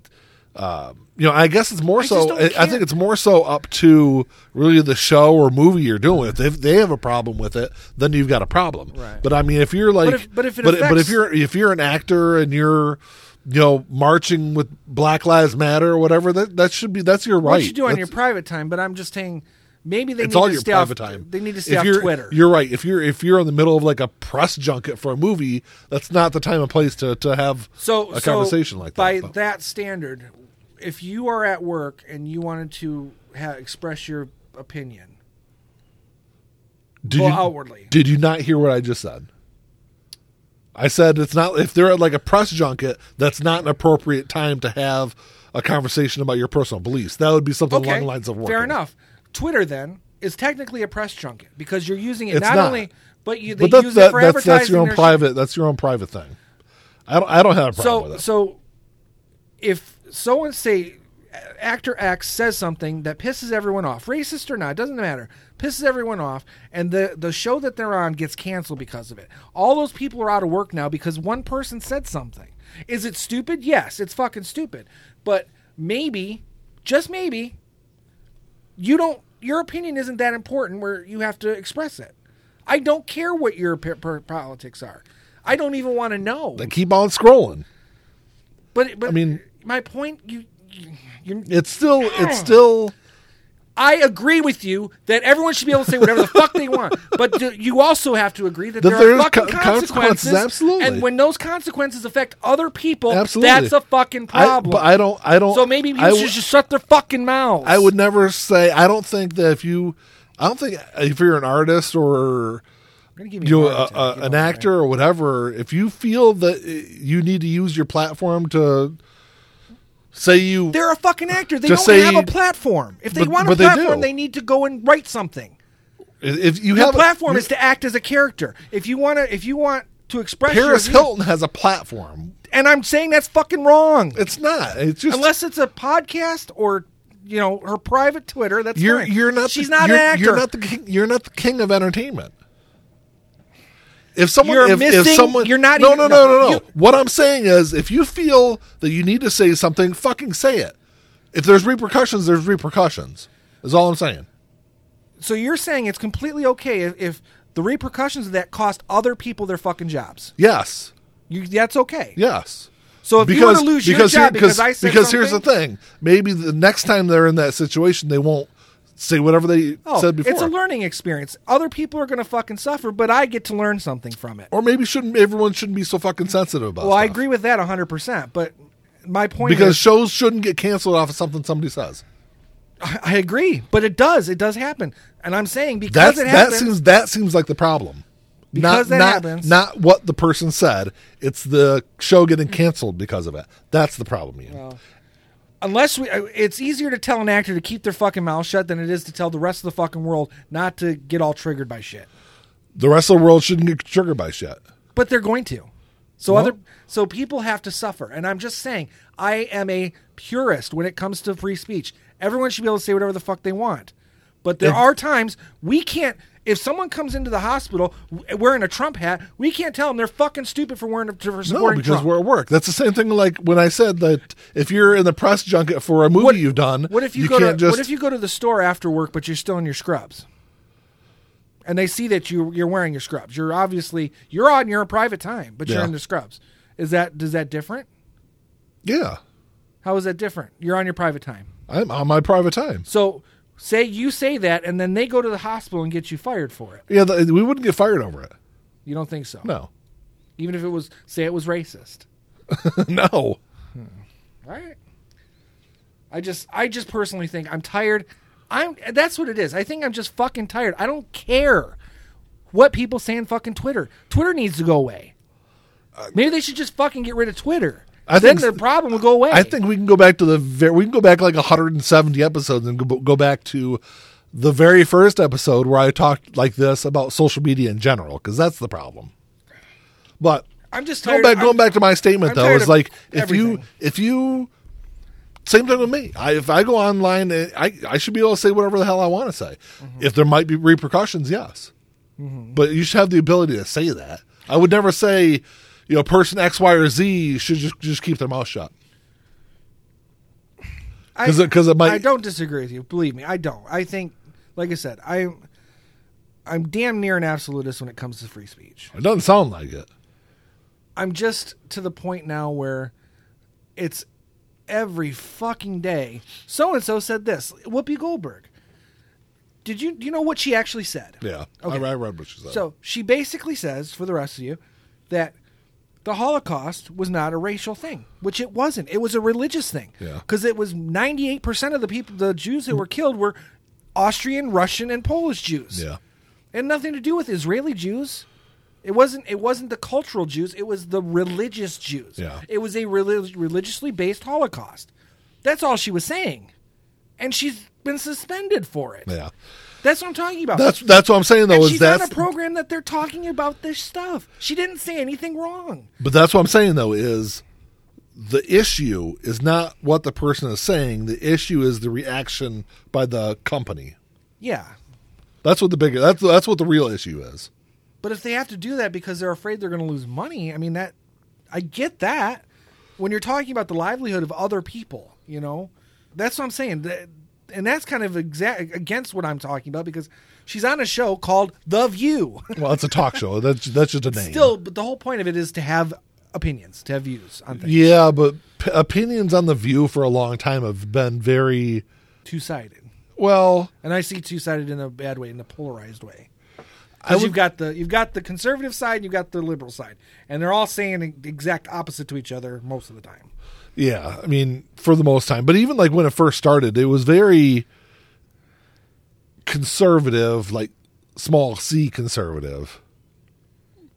[SPEAKER 1] um, you know, I guess it's more
[SPEAKER 2] I
[SPEAKER 1] so. I, think it's more so up to really the show or movie you're doing. If they, if they have a problem with it, then you've got a problem.
[SPEAKER 2] Right.
[SPEAKER 1] But I mean, if you're like,
[SPEAKER 2] if- but if it
[SPEAKER 1] but, but if you're if you're an actor and you're you know marching with Black Lives Matter or whatever, that that should be that's your right.
[SPEAKER 2] what you do on
[SPEAKER 1] That's-
[SPEAKER 2] your private time, but I'm just saying maybe they
[SPEAKER 1] it's
[SPEAKER 2] need
[SPEAKER 1] all
[SPEAKER 2] to
[SPEAKER 1] your
[SPEAKER 2] stay
[SPEAKER 1] private
[SPEAKER 2] off,
[SPEAKER 1] time.
[SPEAKER 2] They need to stay
[SPEAKER 1] if
[SPEAKER 2] off
[SPEAKER 1] you're,
[SPEAKER 2] Twitter.
[SPEAKER 1] You're right. If you're if you're in the middle of like a press junket for a movie, that's not the time and place to to have
[SPEAKER 2] so
[SPEAKER 1] a
[SPEAKER 2] so
[SPEAKER 1] conversation like that.
[SPEAKER 2] By
[SPEAKER 1] But-
[SPEAKER 2] that standard, if you are at work and you wanted to ha- express your opinion,
[SPEAKER 1] did
[SPEAKER 2] well,
[SPEAKER 1] you,
[SPEAKER 2] outwardly.
[SPEAKER 1] Did you not hear what I just said? I said it's not if they're at like a press junket, that's not an appropriate time to have a conversation about your personal beliefs. That would be something
[SPEAKER 2] okay,
[SPEAKER 1] along the lines of working.
[SPEAKER 2] fair enough. Twitter then is technically a press junket because you're using it not,
[SPEAKER 1] not.
[SPEAKER 2] only, but you they
[SPEAKER 1] But that's
[SPEAKER 2] use
[SPEAKER 1] that,
[SPEAKER 2] it for
[SPEAKER 1] that's
[SPEAKER 2] advertising.
[SPEAKER 1] that's your own
[SPEAKER 2] shit.
[SPEAKER 1] private. That's your own private thing. I don't. I don't have a problem
[SPEAKER 2] So
[SPEAKER 1] with it.
[SPEAKER 2] so if someone say actor X says something that pisses everyone off, racist or not, it doesn't matter, pisses everyone off, and the the show that they're on gets canceled because of it. All those people are out of work now because one person said something. Is it stupid? Yes, it's fucking stupid. But maybe, just maybe, you don't. Your opinion isn't that important where you have to express it. I don't care what your p- p- politics are. I don't even want to know.
[SPEAKER 1] then keep on scrolling.
[SPEAKER 2] But but
[SPEAKER 1] I mean-
[SPEAKER 2] my point you, you you're,
[SPEAKER 1] It's still. It's still.
[SPEAKER 2] I agree with you that everyone should be able to say whatever the fuck they want. But do, you also have to agree that,
[SPEAKER 1] That
[SPEAKER 2] there are fucking
[SPEAKER 1] co- consequences, absolutely.
[SPEAKER 2] And when those consequences affect other people,
[SPEAKER 1] Absolutely.
[SPEAKER 2] that's a fucking
[SPEAKER 1] I,
[SPEAKER 2] problem.
[SPEAKER 1] but I don't. I don't.
[SPEAKER 2] so maybe people
[SPEAKER 1] I
[SPEAKER 2] should just shut their fucking mouths.
[SPEAKER 1] I would never say. I don't think that if you. I don't think if you're an artist or
[SPEAKER 2] I'm gonna give you,
[SPEAKER 1] you know,
[SPEAKER 2] a
[SPEAKER 1] a,
[SPEAKER 2] heart attack,
[SPEAKER 1] a,
[SPEAKER 2] you
[SPEAKER 1] an actor or whatever, if you feel that uh, you need to use your platform to say you
[SPEAKER 2] They're a fucking actor. They don't have a platform. If they
[SPEAKER 1] But-
[SPEAKER 2] want a
[SPEAKER 1] but they
[SPEAKER 2] platform, they need to go and write something.
[SPEAKER 1] if you
[SPEAKER 2] Your
[SPEAKER 1] have a-
[SPEAKER 2] platform
[SPEAKER 1] you-
[SPEAKER 2] is to act as a character. If you want to, if you want to express
[SPEAKER 1] Paris
[SPEAKER 2] your
[SPEAKER 1] Hilton has a platform.
[SPEAKER 2] and I'm saying that's fucking wrong.
[SPEAKER 1] It's not. It's just
[SPEAKER 2] Unless it's a podcast or you know her private Twitter. That's
[SPEAKER 1] you're
[SPEAKER 2] fine.
[SPEAKER 1] you're not.
[SPEAKER 2] She's
[SPEAKER 1] the,
[SPEAKER 2] not an actor.
[SPEAKER 1] You're not the king, you're not the king of entertainment. If someone,
[SPEAKER 2] You're
[SPEAKER 1] if, if someone,
[SPEAKER 2] you're not
[SPEAKER 1] No,
[SPEAKER 2] even-
[SPEAKER 1] no, no, no,
[SPEAKER 2] no,
[SPEAKER 1] no.
[SPEAKER 2] you-
[SPEAKER 1] what I'm saying is, if you feel that you need to say something, fucking say it. If there's repercussions, there's repercussions. Is all I'm saying.
[SPEAKER 2] so you're saying it's completely okay if, if the repercussions of that cost other people their fucking jobs.
[SPEAKER 1] Yes.
[SPEAKER 2] You, that's okay.
[SPEAKER 1] Yes.
[SPEAKER 2] So if you were to lose your
[SPEAKER 1] because
[SPEAKER 2] job
[SPEAKER 1] here-
[SPEAKER 2] because I said
[SPEAKER 1] because here's the thing. Maybe the next time they're in that situation, they won't say whatever they
[SPEAKER 2] Oh,
[SPEAKER 1] said before.
[SPEAKER 2] it's a learning experience. Other people are going to fucking suffer, but I get to learn something from it.
[SPEAKER 1] or maybe shouldn't everyone shouldn't be so fucking sensitive about. It.
[SPEAKER 2] Well, I agree with that 100%, but my point is
[SPEAKER 1] because
[SPEAKER 2] is
[SPEAKER 1] shows shouldn't get canceled off of something somebody says.
[SPEAKER 2] I agree, but it does. It does happen. And I'm saying because
[SPEAKER 1] That's
[SPEAKER 2] it
[SPEAKER 1] that seems that seems like the problem.
[SPEAKER 2] Because
[SPEAKER 1] not
[SPEAKER 2] that
[SPEAKER 1] not,
[SPEAKER 2] happens-
[SPEAKER 1] not what the person said. It's the show getting canceled because of it. That's the problem. Ian.
[SPEAKER 2] Unless we uh, it's easier to tell an actor to keep their fucking mouth shut than it is to tell the rest of the fucking world not to get all triggered by shit.
[SPEAKER 1] The rest of the world shouldn't get triggered by shit.
[SPEAKER 2] but they're going to. So
[SPEAKER 1] Well-
[SPEAKER 2] other so people have to suffer. And i'm just saying i am a purist when it comes to free speech. Everyone should be able to say whatever the fuck they want. But there
[SPEAKER 1] If-
[SPEAKER 2] are times we can't if someone comes into the hospital wearing a Trump hat, we can't tell them they're fucking stupid for wearing for
[SPEAKER 1] No,
[SPEAKER 2] supporting
[SPEAKER 1] because
[SPEAKER 2] Trump.
[SPEAKER 1] we're at work. That's the same thing. Like when I said that if you're in the press junket for a movie
[SPEAKER 2] What-
[SPEAKER 1] you've done,
[SPEAKER 2] What if you, go to
[SPEAKER 1] can't just
[SPEAKER 2] What if you go to the store after work, but you're still in your scrubs, and they see that you you're wearing your scrubs? You're obviously you're on your private time, but you're in the scrubs. Is that does that different?
[SPEAKER 1] yeah,
[SPEAKER 2] How is that different? You're on your private time.
[SPEAKER 1] I'm on my private time.
[SPEAKER 2] So say you say that, and then they go to the hospital and get you fired for it.
[SPEAKER 1] Yeah, we wouldn't get fired over it.
[SPEAKER 2] You don't think so?
[SPEAKER 1] No,
[SPEAKER 2] Even if it was say it was racist.
[SPEAKER 1] no. Hmm.
[SPEAKER 2] All right. I just I just personally think I'm tired. I'm that's what it is. I think I'm just fucking tired. I don't care what people say on fucking Twitter. Twitter needs to go away. Uh, Maybe they should just fucking get rid of Twitter.
[SPEAKER 1] I
[SPEAKER 2] then
[SPEAKER 1] think-
[SPEAKER 2] the problem will go away.
[SPEAKER 1] I think we can go back to the very, we can go back like 170 episodes and go, go back to the very first episode where I talked like this about social media in general because that's the problem. But
[SPEAKER 2] I'm just
[SPEAKER 1] going back
[SPEAKER 2] I'm-
[SPEAKER 1] going back to my statement
[SPEAKER 2] I'm
[SPEAKER 1] though is like if you if you Same thing with me. I, if I go online, eh, I I should be able to say whatever the hell I want to say. If there might be repercussions, yes. But you should have the ability to say that. I would never say, you know, person X, Y, or Z should just just keep their mouth shut.
[SPEAKER 2] I,
[SPEAKER 1] 'Cause it- 'cause it might-
[SPEAKER 2] I don't disagree with you. Believe me, I don't. I think, like I said, I'm I'm damn near an absolutist when it comes to free speech.
[SPEAKER 1] It doesn't sound like it.
[SPEAKER 2] I'm just to the point now where it's every fucking day. So and so said this. Whoopi Goldberg. Did you do you know what she actually said?
[SPEAKER 1] Yeah,
[SPEAKER 2] Okay.
[SPEAKER 1] I, I read what she said.
[SPEAKER 2] So she basically says, for the rest of you, that the Holocaust was not a racial thing, which it wasn't. It was a religious thing.
[SPEAKER 1] Yeah.
[SPEAKER 2] Because it was 98% of the people, the Jews who were killed were Austrian, Russian, and Polish Jews.
[SPEAKER 1] yeah,
[SPEAKER 2] had nothing to do with Israeli Jews. It wasn't. It wasn't the cultural Jews. It was the religious Jews.
[SPEAKER 1] Yeah.
[SPEAKER 2] It was a relig- religiously based Holocaust. That's all she was saying, and she's been suspended for it.
[SPEAKER 1] yeah.
[SPEAKER 2] That's what I'm talking about.
[SPEAKER 1] That's that's what I'm saying though.
[SPEAKER 2] And
[SPEAKER 1] is
[SPEAKER 2] she's
[SPEAKER 1] that's
[SPEAKER 2] on a program that they're talking about this stuff. She didn't say anything wrong.
[SPEAKER 1] But that's what I'm saying though is the issue is not what the person is saying. The issue is the reaction by the company.
[SPEAKER 2] Yeah.
[SPEAKER 1] That's what the big that's that's what the real issue is.
[SPEAKER 2] But if they have to do that because they're afraid they're going to lose money, I mean that I get that. When you're talking about the livelihood of other people, you know, that's what I'm saying. That- And that's kind of exact against what I'm talking about because she's on a show called The View.
[SPEAKER 1] Well, it's a talk show. That's that's just a name.
[SPEAKER 2] Still, but the whole point of it is to have opinions, to have views on things.
[SPEAKER 1] yeah, but p- opinions on the View for a long time have been very
[SPEAKER 2] Two sided.
[SPEAKER 1] well.
[SPEAKER 2] And I see two sided in a bad way, in a polarized way.
[SPEAKER 1] I
[SPEAKER 2] Because
[SPEAKER 1] would-
[SPEAKER 2] you've got the you've got the conservative side, you've got the liberal side, and they're all saying the exact opposite to each other most of the time.
[SPEAKER 1] Yeah, I mean, for the most time. But even like when it first started, it was very conservative, like small C conservative.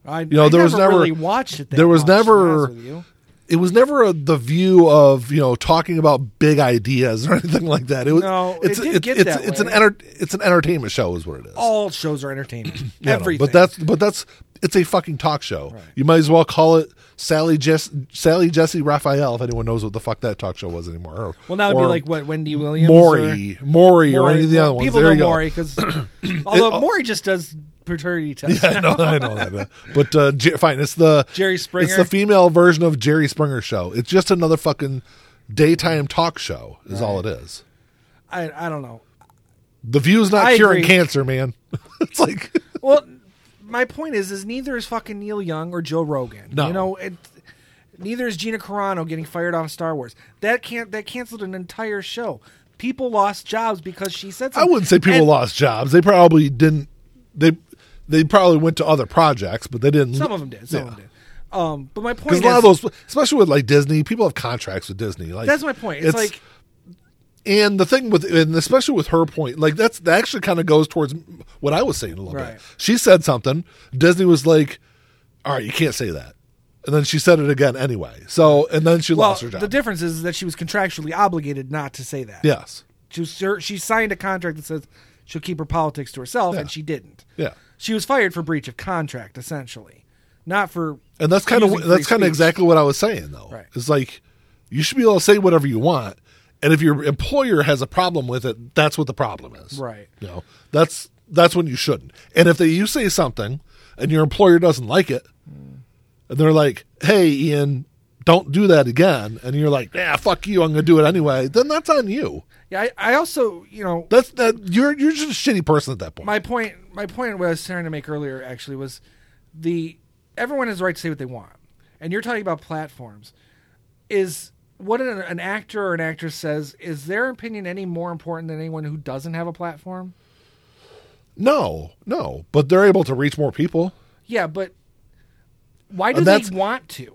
[SPEAKER 2] I, you
[SPEAKER 1] know,
[SPEAKER 2] I
[SPEAKER 1] there was never-
[SPEAKER 2] really watched it.
[SPEAKER 1] There was
[SPEAKER 2] much,
[SPEAKER 1] never-
[SPEAKER 2] honest with you.
[SPEAKER 1] It was never a, the view of you know talking about big ideas or anything like that. It was
[SPEAKER 2] No, it
[SPEAKER 1] it's
[SPEAKER 2] did
[SPEAKER 1] it's it's, it's an enter, it's an entertainment show is what it is.
[SPEAKER 2] All shows are entertainment. Everything.
[SPEAKER 1] but that's but that's it's a fucking talk show.
[SPEAKER 2] Right.
[SPEAKER 1] You might as well call it Sally Jess, Sally Jessy Raphael if anyone knows what the fuck that talk show was anymore. Or,
[SPEAKER 2] well, now it'd be like what Wendy Williams,
[SPEAKER 1] Maury, Maury,
[SPEAKER 2] or,
[SPEAKER 1] or any of the other ones.
[SPEAKER 2] People
[SPEAKER 1] there
[SPEAKER 2] know. Maury because although
[SPEAKER 1] It-
[SPEAKER 2] Maury just does paternity tests.
[SPEAKER 1] Yeah, I know, I know that. But uh, Jer- fine, it's the
[SPEAKER 2] Jerry Springer.
[SPEAKER 1] It's the female version of Jerry Springer show. It's just another fucking daytime talk show. Is all it is.
[SPEAKER 2] I I don't know.
[SPEAKER 1] The View's not
[SPEAKER 2] I
[SPEAKER 1] curing
[SPEAKER 2] agree.
[SPEAKER 1] cancer, man. it's like
[SPEAKER 2] Well, my point is, is neither is fucking Neil Young or Joe Rogan.
[SPEAKER 1] No.
[SPEAKER 2] you know, it, neither is Gina Carano getting fired off Star Wars. That can't that canceled an entire show. People lost jobs because she said
[SPEAKER 1] I wouldn't say people
[SPEAKER 2] And
[SPEAKER 1] lost jobs. They probably didn't. They they probably went to other projects, but they didn't.
[SPEAKER 2] Some of them did. Some of them did. Um, but my point is,
[SPEAKER 1] a lot of those, especially with like Disney, people have contracts with Disney. Like
[SPEAKER 2] that's my point. It's, like
[SPEAKER 1] and the thing with, and especially with her point, like that's that actually kind of goes towards what I was saying a little
[SPEAKER 2] Right.
[SPEAKER 1] bit. She said something. Disney was like, "All right, you can't say that," and then she said it again anyway. So, and then she
[SPEAKER 2] well,
[SPEAKER 1] lost her job.
[SPEAKER 2] the difference is that she was contractually obligated not to say that.
[SPEAKER 1] yes,
[SPEAKER 2] she was, she signed a contract that says she'll keep her politics to herself,
[SPEAKER 1] Yeah.
[SPEAKER 2] and she didn't.
[SPEAKER 1] yeah,
[SPEAKER 2] She was fired for breach of contract, essentially, not for.
[SPEAKER 1] and that's kind of that's kind of exactly what I was saying though.
[SPEAKER 2] Right.
[SPEAKER 1] It's like you should be able to say whatever you want, and if your employer has a problem with it, that's what the problem is.
[SPEAKER 2] Right.
[SPEAKER 1] You know, that's that's when you shouldn't. And if they you say something and your employer doesn't like it, and they're like, "Hey, Ian, don't do that again," and you're like, "Yeah, fuck you, I'm going to do it anyway," then that's on you.
[SPEAKER 2] Yeah, I, I also, you know,
[SPEAKER 1] That's that you're you're just a shitty person at that point.
[SPEAKER 2] my point my point what I was trying to make earlier actually was the everyone has the right to say what they want. And you're talking about platforms. Is what an, an actor or an actress says is their opinion any more important than anyone who doesn't have a platform?
[SPEAKER 1] no, no, but they're able to reach more people.
[SPEAKER 2] Yeah, but why do they want to?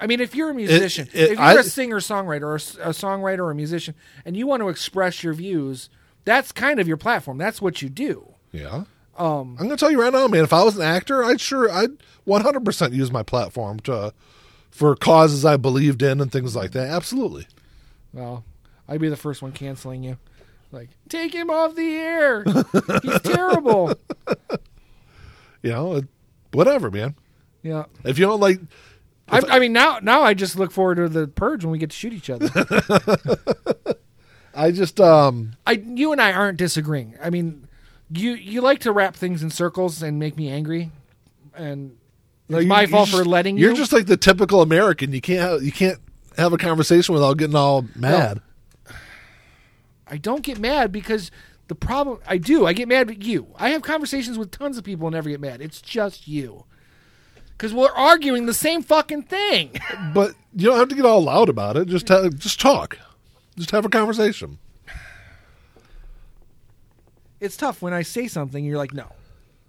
[SPEAKER 2] I mean, if you're a musician,
[SPEAKER 1] it-
[SPEAKER 2] if you're
[SPEAKER 1] I-
[SPEAKER 2] a singer songwriter or a a songwriter or a musician, and you want to express your views, that's kind of your platform. That's what you do.
[SPEAKER 1] Yeah.
[SPEAKER 2] Um,
[SPEAKER 1] I'm gonna tell you right now, man. If I was an actor, I'd sure I'd 100 percent use my platform to for causes I believed in and things like that. Absolutely.
[SPEAKER 2] Well, I'd be the first one canceling you. Like, take him off the air. He's terrible.
[SPEAKER 1] You know, whatever, man.
[SPEAKER 2] Yeah.
[SPEAKER 1] If you don't like,
[SPEAKER 2] I, I mean, now now I just look forward to the purge when we get to shoot each other.
[SPEAKER 1] I just um
[SPEAKER 2] I you and I aren't disagreeing. I mean, you you like to wrap things in circles and make me angry, and
[SPEAKER 1] no,
[SPEAKER 2] it's
[SPEAKER 1] you-
[SPEAKER 2] my
[SPEAKER 1] you
[SPEAKER 2] fault
[SPEAKER 1] just-
[SPEAKER 2] for letting you.
[SPEAKER 1] You're just like the typical American. You can't have, you can't have a conversation without getting all mad.
[SPEAKER 2] I don't get mad because the problem I do. I get mad at you. I have conversations with tons of people and never get mad. It's just you. Because we're arguing the same fucking thing.
[SPEAKER 1] But you don't have to get all loud about it. Just just talk. Just have a conversation.
[SPEAKER 2] It's tough when I say something. And you're like, no.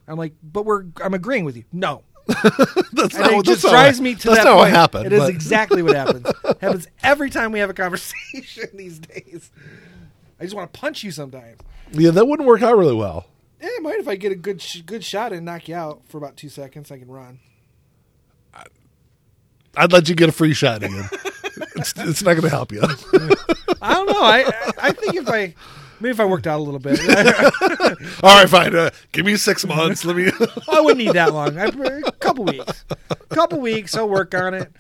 [SPEAKER 2] I'm like, but we're. I'm agreeing with you. No.
[SPEAKER 1] That's
[SPEAKER 2] And
[SPEAKER 1] not,
[SPEAKER 2] it
[SPEAKER 1] what-
[SPEAKER 2] just drives
[SPEAKER 1] what-
[SPEAKER 2] me to
[SPEAKER 1] that's
[SPEAKER 2] that
[SPEAKER 1] not what
[SPEAKER 2] point.
[SPEAKER 1] happened.
[SPEAKER 2] It is exactly what happens. happens every time we have a conversation these days. I just want to punch you sometimes.
[SPEAKER 1] yeah, that wouldn't work out really well.
[SPEAKER 2] Yeah, it might if I get a good sh- good shot and knock you out for about two seconds. I can run.
[SPEAKER 1] I'd let you get a free shot again. it's, it's not going to help you.
[SPEAKER 2] I don't know. I- I think if I maybe if I worked out a little bit,
[SPEAKER 1] all right, fine. Uh, give me six months. Let me.
[SPEAKER 2] I wouldn't need that long. I, a couple weeks, A couple weeks. I'll work on it.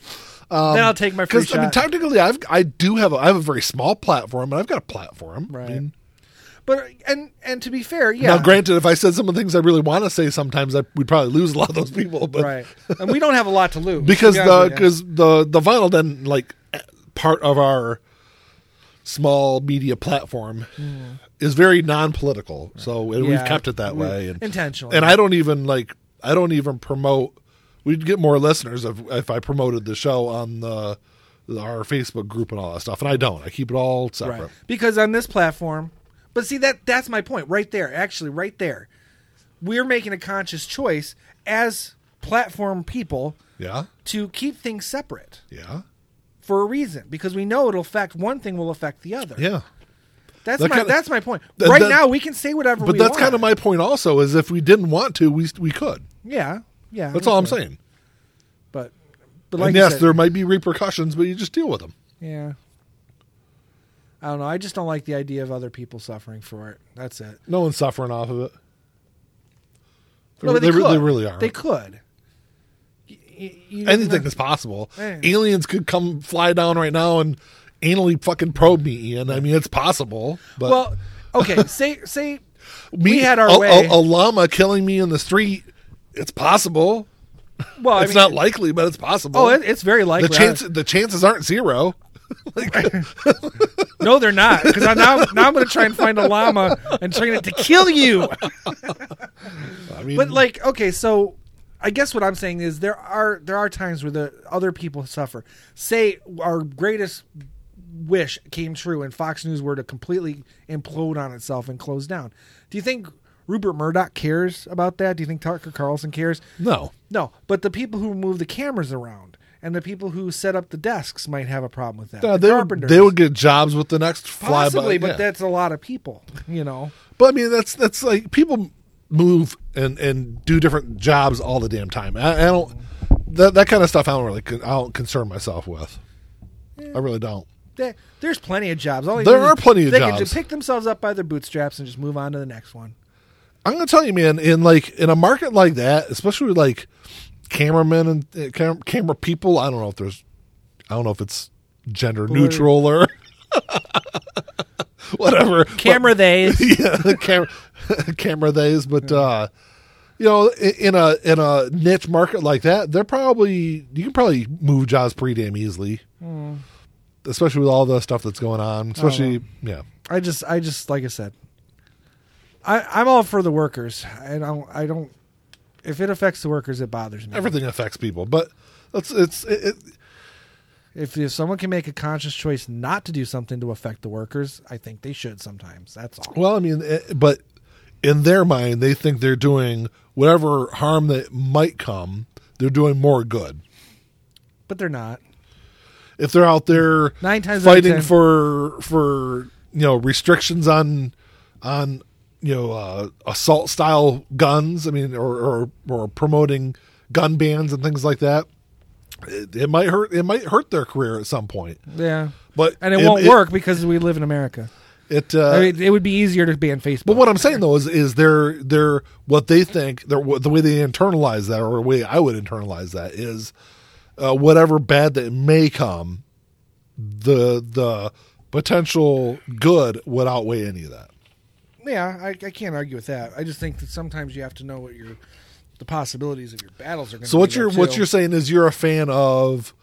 [SPEAKER 2] then I'll take my free
[SPEAKER 1] Because
[SPEAKER 2] shot.
[SPEAKER 1] I mean, technically, I've I do have a I have a very small platform, and I've got a platform. I
[SPEAKER 2] Right.
[SPEAKER 1] mean,
[SPEAKER 2] but and and to be fair, yeah,
[SPEAKER 1] Now, granted, if I said some of the things I really want to say, sometimes I would probably lose a lot of those people. But
[SPEAKER 2] right. And we don't have a lot to lose
[SPEAKER 1] because
[SPEAKER 2] to be
[SPEAKER 1] the
[SPEAKER 2] honest with you.
[SPEAKER 1] because the the vinyl then like part of our small media platform is very non-political so and we've. Kept it that way and
[SPEAKER 2] intentionally.
[SPEAKER 1] and i don't even like i don't even promote we'd get more listeners if if i promoted the show on the our facebook group and all that stuff and i don't i keep it all separate
[SPEAKER 2] Right. Because on this platform, but see that that's my point right there. Actually, right there, we're making a conscious choice as platform people
[SPEAKER 1] yeah
[SPEAKER 2] to keep things separate
[SPEAKER 1] yeah
[SPEAKER 2] for a reason because we know it'll affect one thing will affect the other.
[SPEAKER 1] yeah
[SPEAKER 2] That's
[SPEAKER 1] That
[SPEAKER 2] my
[SPEAKER 1] kinda-
[SPEAKER 2] that's my point.
[SPEAKER 1] that-
[SPEAKER 2] right
[SPEAKER 1] that-
[SPEAKER 2] now we can say whatever
[SPEAKER 1] but that's kind of my point also is if we didn't want to we we could
[SPEAKER 2] yeah yeah.
[SPEAKER 1] that's all i'm saying
[SPEAKER 2] But but like
[SPEAKER 1] and yes
[SPEAKER 2] said-
[SPEAKER 1] there might be repercussions but you just deal with them
[SPEAKER 2] yeah. I don't know. I just don't like the idea of other people suffering for it. That's it.
[SPEAKER 1] No one's suffering off of it.
[SPEAKER 2] No,
[SPEAKER 1] they,
[SPEAKER 2] they, could.
[SPEAKER 1] they really are.
[SPEAKER 2] They could. You
[SPEAKER 1] Anything
[SPEAKER 2] know-
[SPEAKER 1] is possible.
[SPEAKER 2] Yeah.
[SPEAKER 1] Aliens could come fly down right now and anally fucking probe me, Ian. I mean, it's possible. But
[SPEAKER 2] Well, okay. Say say
[SPEAKER 1] me,
[SPEAKER 2] we had our
[SPEAKER 1] a,
[SPEAKER 2] way.
[SPEAKER 1] A, a llama killing me in the street. It's possible.
[SPEAKER 2] well, I
[SPEAKER 1] it's
[SPEAKER 2] mean,
[SPEAKER 1] not likely, but it's possible.
[SPEAKER 2] Oh, it, it's very likely.
[SPEAKER 1] the chance the chances aren't zero.
[SPEAKER 2] no, they're not. Because now now I'm going to try and find a llama and train it to kill you.
[SPEAKER 1] I mean,
[SPEAKER 2] But like, okay, so I guess what I'm saying is there are there are times where the other people suffer. Say our greatest wish came true and Fox News were to completely implode on itself and close down. Do you think Rupert Murdoch cares about that? Do you think Tucker Carlson cares?
[SPEAKER 1] no.
[SPEAKER 2] No, but the people who move the cameras around and the people who set up the desks might have a problem with that. The
[SPEAKER 1] they, would, they would get jobs with the next flyby.
[SPEAKER 2] possibly, but
[SPEAKER 1] yeah.
[SPEAKER 2] that's a lot of people. You know,
[SPEAKER 1] But I mean, that's that's like people move and and do different jobs all the damn time. I, I don't that that kind of stuff. I don't really con- I don't concern myself with. I really don't.
[SPEAKER 2] There- there's plenty of jobs. All
[SPEAKER 1] There are plenty of
[SPEAKER 2] they can just pick themselves up by their bootstraps and just move on to the next one.
[SPEAKER 1] I'm gonna tell you, man. In like in a market like that, especially with like cameramen and uh, cam- camera people, I don't know if there's, I don't know if it's gender neutral or whatever.
[SPEAKER 2] Camera they.
[SPEAKER 1] yeah, camera camera days, but uh, you know, in a in a niche market like that, they're probably you can probably move jobs pretty damn easily,
[SPEAKER 2] Hmm.
[SPEAKER 1] especially with all the stuff that's going on. Especially, yeah,
[SPEAKER 2] I just, I just, like I said, I, I'm all for the workers. I don't, I don't. If it affects the workers, it bothers me.
[SPEAKER 1] everything affects people, but it's it's it, it,
[SPEAKER 2] If, if someone can make a conscious choice not to do something to affect the workers, I think they should sometimes. That's all.
[SPEAKER 1] well, I mean, it, but in their mind, they think they're doing whatever harm that might come. They're doing more good
[SPEAKER 2] But they're not.
[SPEAKER 1] if they're out there
[SPEAKER 2] Nine times
[SPEAKER 1] fighting for for you know restrictions on on you know uh, assault style guns. I mean, or, or or promoting gun bans and things like that. It, it might hurt. It might hurt their career at some point.
[SPEAKER 2] Yeah.
[SPEAKER 1] But
[SPEAKER 2] And it, won't work because we live in America.
[SPEAKER 1] It. Uh,
[SPEAKER 2] I mean, it would be easier to ban Facebook.
[SPEAKER 1] but what I'm saying though is is they're they're what they think they're the way they internalize that or the way I would internalize that is uh, whatever bad that may come, the the potential good would outweigh any of that.
[SPEAKER 2] Yeah, I, I can't argue with that. I just think that sometimes you have to know what your the possibilities of your battles are going to be.
[SPEAKER 1] So what you're what you're saying is you're a fan of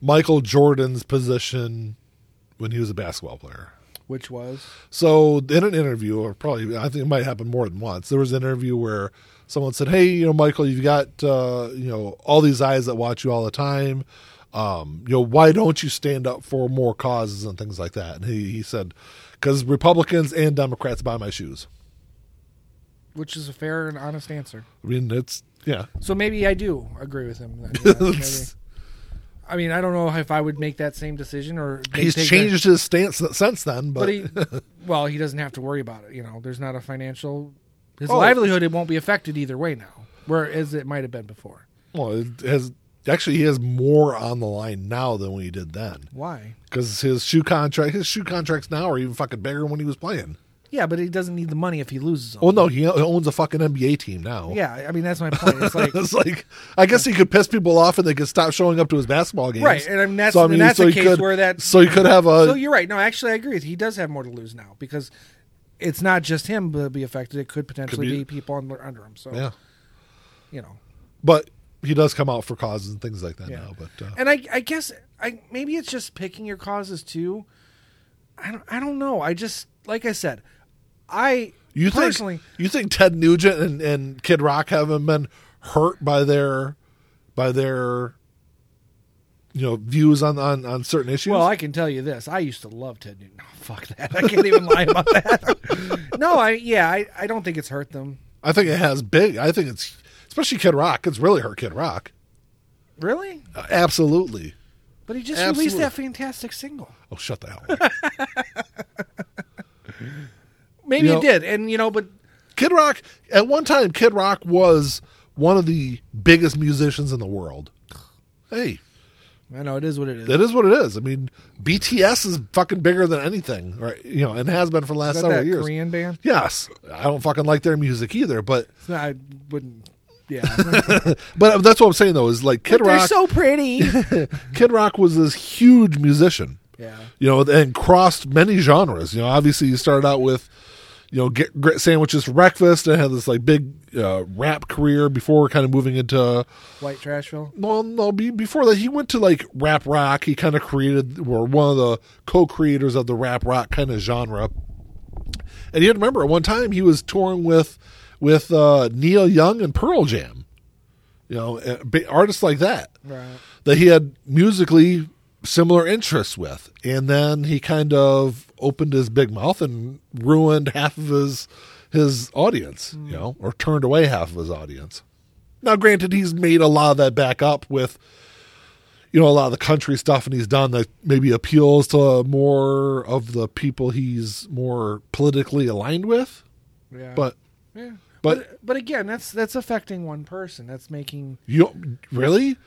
[SPEAKER 1] Michael Jordan's position when he was a basketball player.
[SPEAKER 2] Which was
[SPEAKER 1] So in an interview, or probably I think it might happen more than once, there was an interview where someone said, "Hey, you know, Michael, you've got uh, you know all these eyes that watch you all the time. Um, you know, why don't you stand up for more causes and things like that?" And he he said, "Because Republicans and Democrats buy my shoes."
[SPEAKER 2] which is a fair and honest answer.
[SPEAKER 1] I mean, it's yeah.
[SPEAKER 2] So maybe I do agree with him. Then. Yeah. I mean, I don't know if I would make that same decision or
[SPEAKER 1] He's changed his stance since then, but,
[SPEAKER 2] but he, well, he doesn't have to worry about it. You know, there's not a financial. His
[SPEAKER 1] Oh.
[SPEAKER 2] livelihood it won't be affected either way now, whereas it might have been before.
[SPEAKER 1] well, it has actually he has more on the line now than when he did then
[SPEAKER 2] Why?
[SPEAKER 1] because his shoe contract, his shoe contracts now are even fucking bigger than when he was playing.
[SPEAKER 2] Yeah, but he doesn't need the money if he loses. Them.
[SPEAKER 1] Well, no, he owns a fucking NBA team now.
[SPEAKER 2] Yeah, I mean that's my point. It's like
[SPEAKER 1] it's like I guess he could piss people off and they could stop showing up to his basketball games.
[SPEAKER 2] Right, and I mean, that's-
[SPEAKER 1] so, I mean,
[SPEAKER 2] that's
[SPEAKER 1] so
[SPEAKER 2] a case
[SPEAKER 1] could,
[SPEAKER 2] where that-
[SPEAKER 1] so he could have a
[SPEAKER 2] so you're right. No, actually, I agree. with you. He does have more to lose now because it's not just him to be affected. It could potentially
[SPEAKER 1] be-
[SPEAKER 2] be, people under, under him. So
[SPEAKER 1] yeah,
[SPEAKER 2] you know,
[SPEAKER 1] but he does come out for causes and things like that
[SPEAKER 2] yeah.
[SPEAKER 1] now. But uh,
[SPEAKER 2] and I, I guess, I maybe it's just picking your causes too. I don't, I don't know. I just like I said, I
[SPEAKER 1] you think
[SPEAKER 2] personally,
[SPEAKER 1] you think Ted Nugent and, and Kid Rock haven't been hurt by their by their you know views on on, on certain issues?
[SPEAKER 2] well, I can tell you this: I used to love Ted Nugent. No, fuck that. I can't even lie about that. no, I yeah, I, I don't think it's hurt them.
[SPEAKER 1] I think it has big. I think it's especially Kid Rock. It's really hurt Kid Rock.
[SPEAKER 2] Really?
[SPEAKER 1] Uh, absolutely.
[SPEAKER 2] But he just
[SPEAKER 1] Absolutely.
[SPEAKER 2] released that fantastic single.
[SPEAKER 1] Oh, shut the hell up.
[SPEAKER 2] Maybe
[SPEAKER 1] You
[SPEAKER 2] it did, and you know, but
[SPEAKER 1] Kid Rock, at one time, Kid Rock was one of the biggest musicians in the world. Hey,
[SPEAKER 2] I know it is what it is.
[SPEAKER 1] It is what it is. I mean, BTS is fucking bigger than anything, right? You know, and has been for the last several
[SPEAKER 2] that
[SPEAKER 1] years.
[SPEAKER 2] Korean band?
[SPEAKER 1] Yes, I don't fucking like their music either, but
[SPEAKER 2] I wouldn't. Yeah,
[SPEAKER 1] but that's what I'm saying though is like Kid Rock they're
[SPEAKER 2] so pretty.
[SPEAKER 1] Kid Rock was this huge musician.
[SPEAKER 2] Yeah,
[SPEAKER 1] you know, and crossed many genres. You know, obviously you started out with, you know, get grit sandwiches for breakfast and had this like big uh, rap career before kind of moving into.
[SPEAKER 2] White Trashville.
[SPEAKER 1] Well, no, be, before that he went to like rap rock. He kind of created, or one of the co-creators of the rap rock kind of genre. And you had to remember at one time he was touring with with uh, Neil Young and Pearl Jam. You know, uh, artists like that
[SPEAKER 2] Right.
[SPEAKER 1] that he had musically similar interests with. And then he kind of opened his big mouth and ruined half of his his audience, you mm. know, or turned away half of his audience. Now granted he's made a lot of that back up with you know a lot of the country stuff and he's done that maybe appeals to more of the people he's more politically aligned with,
[SPEAKER 2] Yeah.
[SPEAKER 1] but
[SPEAKER 2] yeah.
[SPEAKER 1] but-
[SPEAKER 2] But, but again, that's that's affecting one person. That's making
[SPEAKER 1] You really?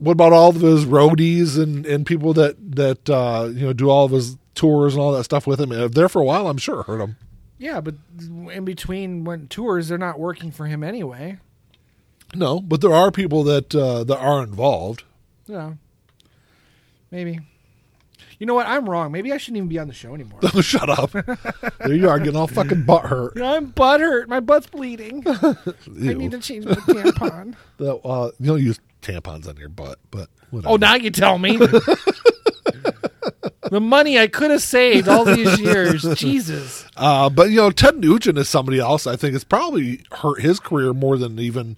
[SPEAKER 1] What about all of his roadies and, and people that that uh, you know do all of his tours and all that stuff with him? Uh, There for a while, I'm sure it hurt him.
[SPEAKER 2] yeah. But in between when tours, they're not working for him anyway.
[SPEAKER 1] No, but there are people that uh, that are involved.
[SPEAKER 2] Yeah. Maybe. You know what? I'm wrong. Maybe I shouldn't even be on the show anymore.
[SPEAKER 1] Shut up! there you are, getting all fucking butt hurt.
[SPEAKER 2] I'm butt hurt. My butt's bleeding. I need to change my tampon.
[SPEAKER 1] The, uh, you don't use tampons on your butt, but whatever.
[SPEAKER 2] Oh, now you tell me. the money I could have saved all these years. Jesus.
[SPEAKER 1] Uh, but you know, Ted Nugent is somebody else. I think it's probably hurt his career more than even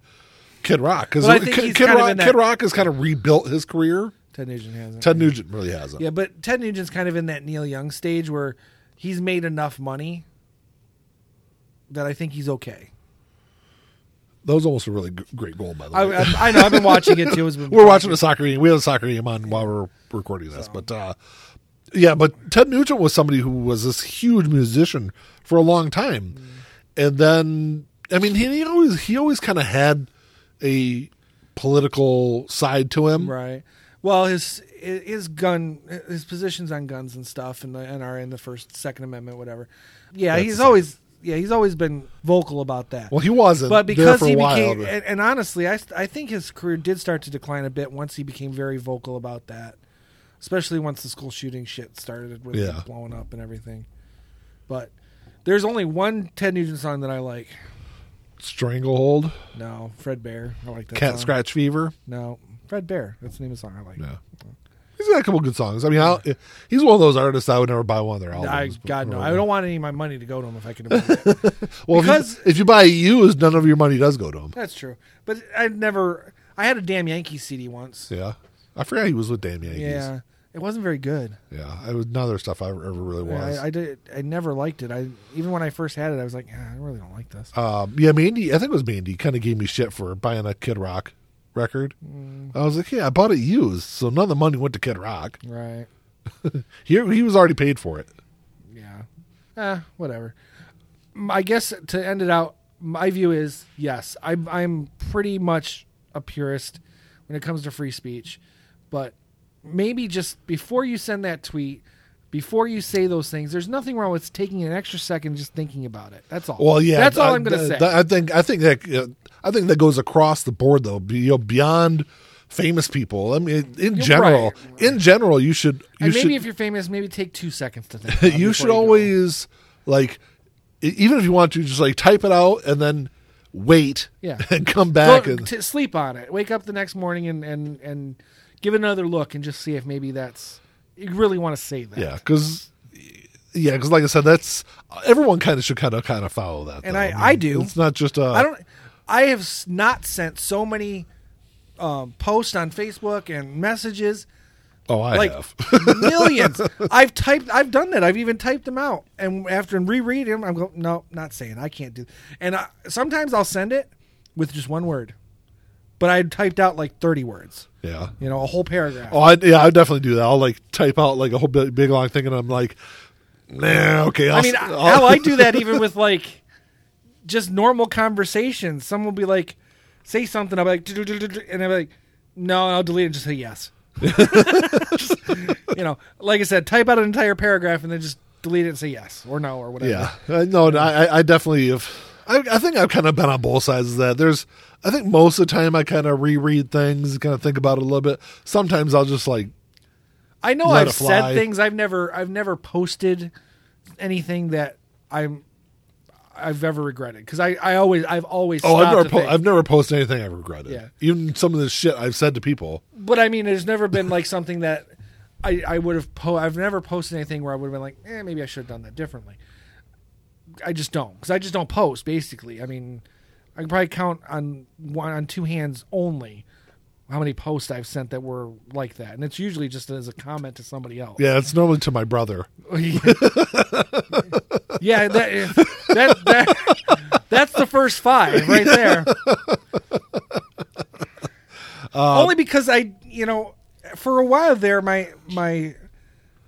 [SPEAKER 1] Kid Rock because
[SPEAKER 2] But
[SPEAKER 1] Kid, Kid Rock,
[SPEAKER 2] that-
[SPEAKER 1] Kid Rock has kind of rebuilt his career.
[SPEAKER 2] Ted Nugent hasn't.
[SPEAKER 1] Ted Nugent really hasn't.
[SPEAKER 2] Yeah, but Ted Nugent's kind of in that Neil Young stage where he's made enough money that I think he's okay.
[SPEAKER 1] That was almost a really g- great goal, by the way.
[SPEAKER 2] I, I know. I've been watching it too. Been
[SPEAKER 1] we're watching the soccer game. We have a soccer game on while we're recording this, but uh, yeah, but Ted Nugent was somebody who was this huge musician for a long time, and then I mean, he, he always he always kind of had a political side to him.
[SPEAKER 2] Right. Well, his his gun, his positions on guns and stuff, and and are in the First, Second Amendment, whatever. Yeah,
[SPEAKER 1] That's
[SPEAKER 2] he's
[SPEAKER 1] the-
[SPEAKER 2] always yeah, he's always been vocal about that.
[SPEAKER 1] Well, he wasn't,
[SPEAKER 2] but because he
[SPEAKER 1] a while,
[SPEAKER 2] became, and, and honestly, I I think his career did start to decline a bit once he became very vocal about that, especially once the school shooting shit started with
[SPEAKER 1] Yeah.
[SPEAKER 2] blowing up and everything. But there's only one Ted Nugent song that I like.
[SPEAKER 1] Stranglehold,
[SPEAKER 2] No, Fred Bear. I like that.
[SPEAKER 1] Cat
[SPEAKER 2] song.
[SPEAKER 1] Scratch Fever.
[SPEAKER 2] No, Fred Bear. That's the name of the song I like.
[SPEAKER 1] Yeah. He's got a couple good songs. I mean, I'll, he's one of those artists I would never buy one of their albums.
[SPEAKER 2] I God no, I don't want any of my money to go to him if I can avoid it.
[SPEAKER 1] Well,
[SPEAKER 2] because-
[SPEAKER 1] if, you, if you buy used, none of your money does go to him.
[SPEAKER 2] That's true, but I've never. I had a damn Yankees CD once.
[SPEAKER 1] Yeah, I forgot he was with Damn Yankees.
[SPEAKER 2] Yeah, it wasn't very good.
[SPEAKER 1] yeah. it was none of their stuff I ever, ever really was.
[SPEAKER 2] I, I did. I never liked it. I even when I first had it, I was like, "Ah, I really don't like this.
[SPEAKER 1] um, yeah, Mandy. I think it was Mandy. Kind of gave me shit for buying a Kid Rock record.
[SPEAKER 2] Mm.
[SPEAKER 1] I was like, yeah, I bought it used, so none of the money went to Kid Rock.
[SPEAKER 2] Right?
[SPEAKER 1] He he was already paid for it.
[SPEAKER 2] Yeah. Ah, whatever. I guess to end it out, my view is yes. I'm I'm pretty much a purist when it comes to free speech, but maybe just before you send that tweet. Before you say those things, there's nothing wrong with taking an extra second just thinking about it. That's all.
[SPEAKER 1] Well, yeah,
[SPEAKER 2] that's all
[SPEAKER 1] I,
[SPEAKER 2] I'm going to say.
[SPEAKER 1] I think I think that uh, I think that goes across the board though. You know, beyond famous people. I mean, in
[SPEAKER 2] You're
[SPEAKER 1] general,
[SPEAKER 2] right.
[SPEAKER 1] in general, you should you
[SPEAKER 2] and
[SPEAKER 1] should
[SPEAKER 2] maybe if you're famous, maybe take two seconds to think. about
[SPEAKER 1] you should
[SPEAKER 2] go.
[SPEAKER 1] always like even if you want to just like type it out and then wait
[SPEAKER 2] Yeah.
[SPEAKER 1] and come back
[SPEAKER 2] Go,
[SPEAKER 1] and
[SPEAKER 2] t- sleep on it. Wake up the next morning and, and, and give it another look and just see if maybe that's you really want to say that.
[SPEAKER 1] yeah because yeah because like i said that's everyone kind of should kind of kind of follow that
[SPEAKER 2] And
[SPEAKER 1] though.
[SPEAKER 2] I- I do.
[SPEAKER 1] it's not just uh
[SPEAKER 2] I don't. I have not sent so many um, posts on Facebook and messages
[SPEAKER 1] oh i
[SPEAKER 2] like
[SPEAKER 1] have
[SPEAKER 2] millions. I've typed. I've done that. I've even typed them out, and after and reread them, I'm going, no, not saying. I can't do. And I, sometimes I'll send it with just one word, but I typed out like 30 words.
[SPEAKER 1] yeah
[SPEAKER 2] You know, a whole paragraph.
[SPEAKER 1] oh I, yeah i definitely do that i'll like type out like a whole big, big long thing and i'm like nah okay I'll,
[SPEAKER 2] I mean,
[SPEAKER 1] I'll-
[SPEAKER 2] how I do that even with like just normal conversations. Someone will be like, say something. I'll be like, and I'll be like, no, I'll delete it and just say yes. Just, you know, like I said, type out an entire paragraph and then just delete it and say yes or no or whatever.
[SPEAKER 1] Yeah, Uh, no, no, I, I definitely have. I, I think I've kind of been on both sides of that. There's, I think most of the time I kind of reread things, kind of think about it a little bit. Sometimes I'll just like,
[SPEAKER 2] I know I've said things. I've never, I've never posted anything that I'm, I've ever regretted because I, I always, I've always.
[SPEAKER 1] oh, I've never, po- I've never posted anything I've regretted.
[SPEAKER 2] Yeah.
[SPEAKER 1] even some of the shit I've said to people.
[SPEAKER 2] But I mean, there's never been like something that I, I would have. Po- I've never posted anything where I would have been like, eh, maybe I should have done that differently. I just don't because I just don't post. Basically, I mean, I can probably count on one on two hands only how many posts I've sent that were like that, and it's usually just as a comment to somebody else.
[SPEAKER 1] Yeah, it's normally to my brother.
[SPEAKER 2] yeah, that, that that that's the first five right there. Uh, only because I, you know, for a while there, my my,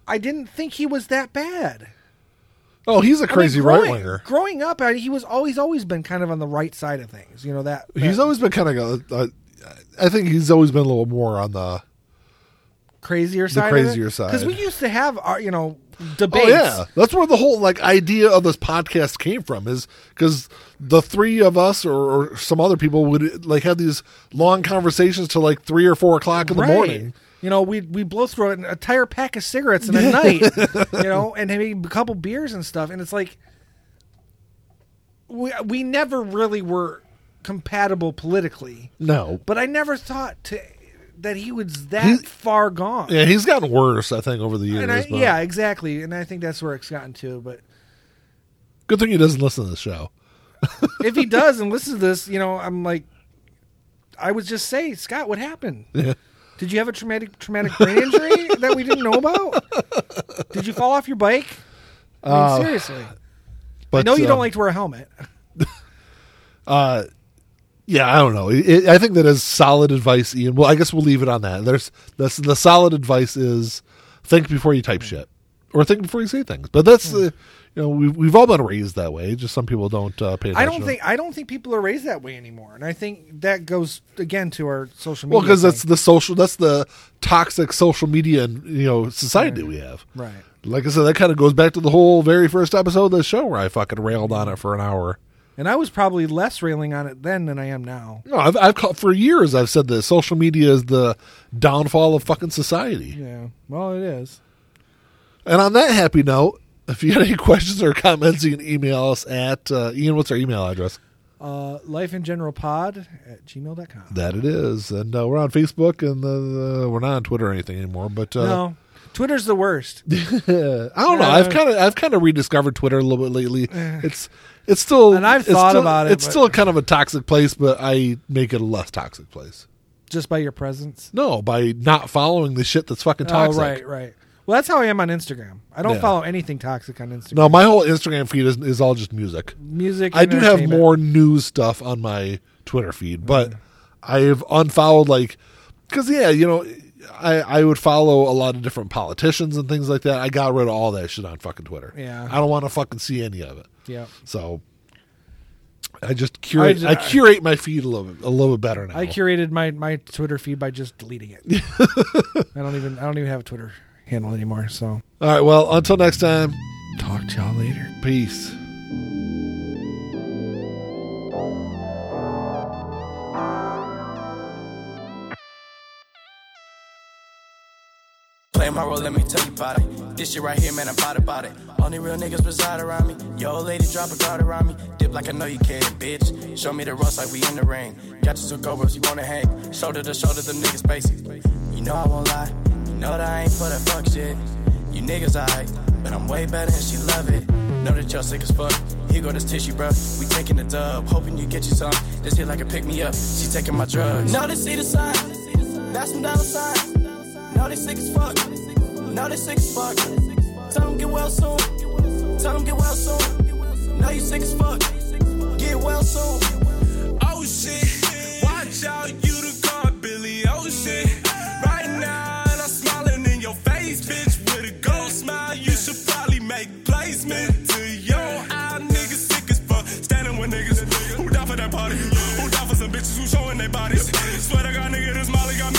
[SPEAKER 2] I didn't think he was that bad.
[SPEAKER 1] Oh, he's a
[SPEAKER 2] mean,
[SPEAKER 1] crazy
[SPEAKER 2] growing-
[SPEAKER 1] right winger.
[SPEAKER 2] Growing up, I, he was always always been kind of on the right side of things. You know that,
[SPEAKER 1] He's always been kind of. Uh, I think he's always been a little more on the.
[SPEAKER 2] crazier side.
[SPEAKER 1] The crazier side.
[SPEAKER 2] Because we used to have our, you know, debates.
[SPEAKER 1] Oh yeah, that's where the whole like idea of this podcast came from. Is because the three of us or, or some other people would like have these long conversations till like three or four o'clock in the
[SPEAKER 2] Right.
[SPEAKER 1] morning.
[SPEAKER 2] You know, we we blow through an entire pack of cigarettes in a night. You know, and maybe a couple beers and stuff, and it's like we we never really were compatible politically.
[SPEAKER 1] No,
[SPEAKER 2] But I never thought to that he was that
[SPEAKER 1] He-
[SPEAKER 2] far gone.
[SPEAKER 1] yeah, he's gotten worse. I think over the years.
[SPEAKER 2] and I,
[SPEAKER 1] but
[SPEAKER 2] yeah, exactly. And I think that's where it's gotten to. But
[SPEAKER 1] good thing he doesn't listen to the show.
[SPEAKER 2] if he does and listens to this, you know, I'm like, I would just say, Scott, what happened?
[SPEAKER 1] Yeah.
[SPEAKER 2] Did you have a traumatic traumatic brain injury that we didn't know about? Did you fall off your bike? I mean,
[SPEAKER 1] Uh,
[SPEAKER 2] seriously.
[SPEAKER 1] But
[SPEAKER 2] I know you
[SPEAKER 1] um,
[SPEAKER 2] don't like to wear a helmet.
[SPEAKER 1] Uh, yeah, I don't know. It, I think that is solid advice, Ian. Well, I guess we'll leave it on that. There's that's the solid advice is think before you type shit, or think before you say things. But that's the you know we've we've all been raised that way. Just some people don't uh, pay. attention.
[SPEAKER 2] I don't think I don't think people are raised that way anymore, and I think that goes again to our social media.
[SPEAKER 1] Well, because that's the social, that's the toxic social media and you know society
[SPEAKER 2] Right.
[SPEAKER 1] we have.
[SPEAKER 2] right.
[SPEAKER 1] Like I said, that kind of goes back to the whole very first episode of the show where I fucking railed on it for an hour.
[SPEAKER 2] And I was probably less railing on it then than I am now.
[SPEAKER 1] No, I've, I've called, for years. I've said that social media is the downfall of fucking society.
[SPEAKER 2] Yeah. Well, it is.
[SPEAKER 1] And on that happy note, if you got any questions or comments, you can email us at uh, Ian. What's our email address?
[SPEAKER 2] Uh, life in general pod at gmail.com.
[SPEAKER 1] That it is, and uh, we're on Facebook, and uh, we're not on Twitter or anything anymore. But uh,
[SPEAKER 2] no, Twitter's the worst.
[SPEAKER 1] I don't know. I've kind of I've kind of rediscovered Twitter a little bit lately. It's it's still
[SPEAKER 2] And I've thought
[SPEAKER 1] still-
[SPEAKER 2] about it,
[SPEAKER 1] It's
[SPEAKER 2] but-
[SPEAKER 1] still kind of a toxic place, but I make it a less toxic place.
[SPEAKER 2] just by your presence.
[SPEAKER 1] No, by not following the shit that's fucking toxic.
[SPEAKER 2] Oh, right, right. Well, that's how I am on Instagram. I don't
[SPEAKER 1] Yeah.
[SPEAKER 2] follow anything toxic on Instagram.
[SPEAKER 1] No, my whole Instagram feed is, is all just music.
[SPEAKER 2] Music.
[SPEAKER 1] I do have
[SPEAKER 2] entertainment.
[SPEAKER 1] more news stuff on my Twitter feed, but
[SPEAKER 2] Mm.
[SPEAKER 1] I've unfollowed like because yeah, you know, I I would follow a lot of different politicians and things like that. I got rid of all that shit on fucking Twitter.
[SPEAKER 2] Yeah.
[SPEAKER 1] I don't want to fucking see any of it.
[SPEAKER 2] Yeah.
[SPEAKER 1] So I just curate.
[SPEAKER 2] ju-
[SPEAKER 1] I, curate my feed a little bit, a little bit better now.
[SPEAKER 2] I curated my, my Twitter feed by just deleting it. I don't even I don't even have a Twitter handle anymore. So
[SPEAKER 1] all right. Well, until next time.
[SPEAKER 2] talk to y'all later.
[SPEAKER 1] Peace.
[SPEAKER 3] Play my role, let me tell you about it. This shit right here, man, I'm proud about it. Only real niggas reside around me. Yo, old lady, drop a guard around me. Dip like I know you can, bitch. Show me the ropes like we in the ring. Got you two cobras, you wanna hang. Shoulder to shoulder, them niggas basic. You know I won't lie. Know that I ain't for that fuck shit. You niggas alright, but I'm way better and she love it. Know that y'all sick as fuck. Here go this tissue, bro. We taking the dub, hoping you get you some. This hit like a pick me up. She taking my drugs. Know they see the sign. That's some dollar signs. Know they sick as fuck. Know they sick as fuck. Tell them get well soon. Tell them get well soon. Know you sick as fuck. Get well soon.
[SPEAKER 4] Oh shit, watch out, bitches who showing their bodies. Swear to God, nigga, this Molly got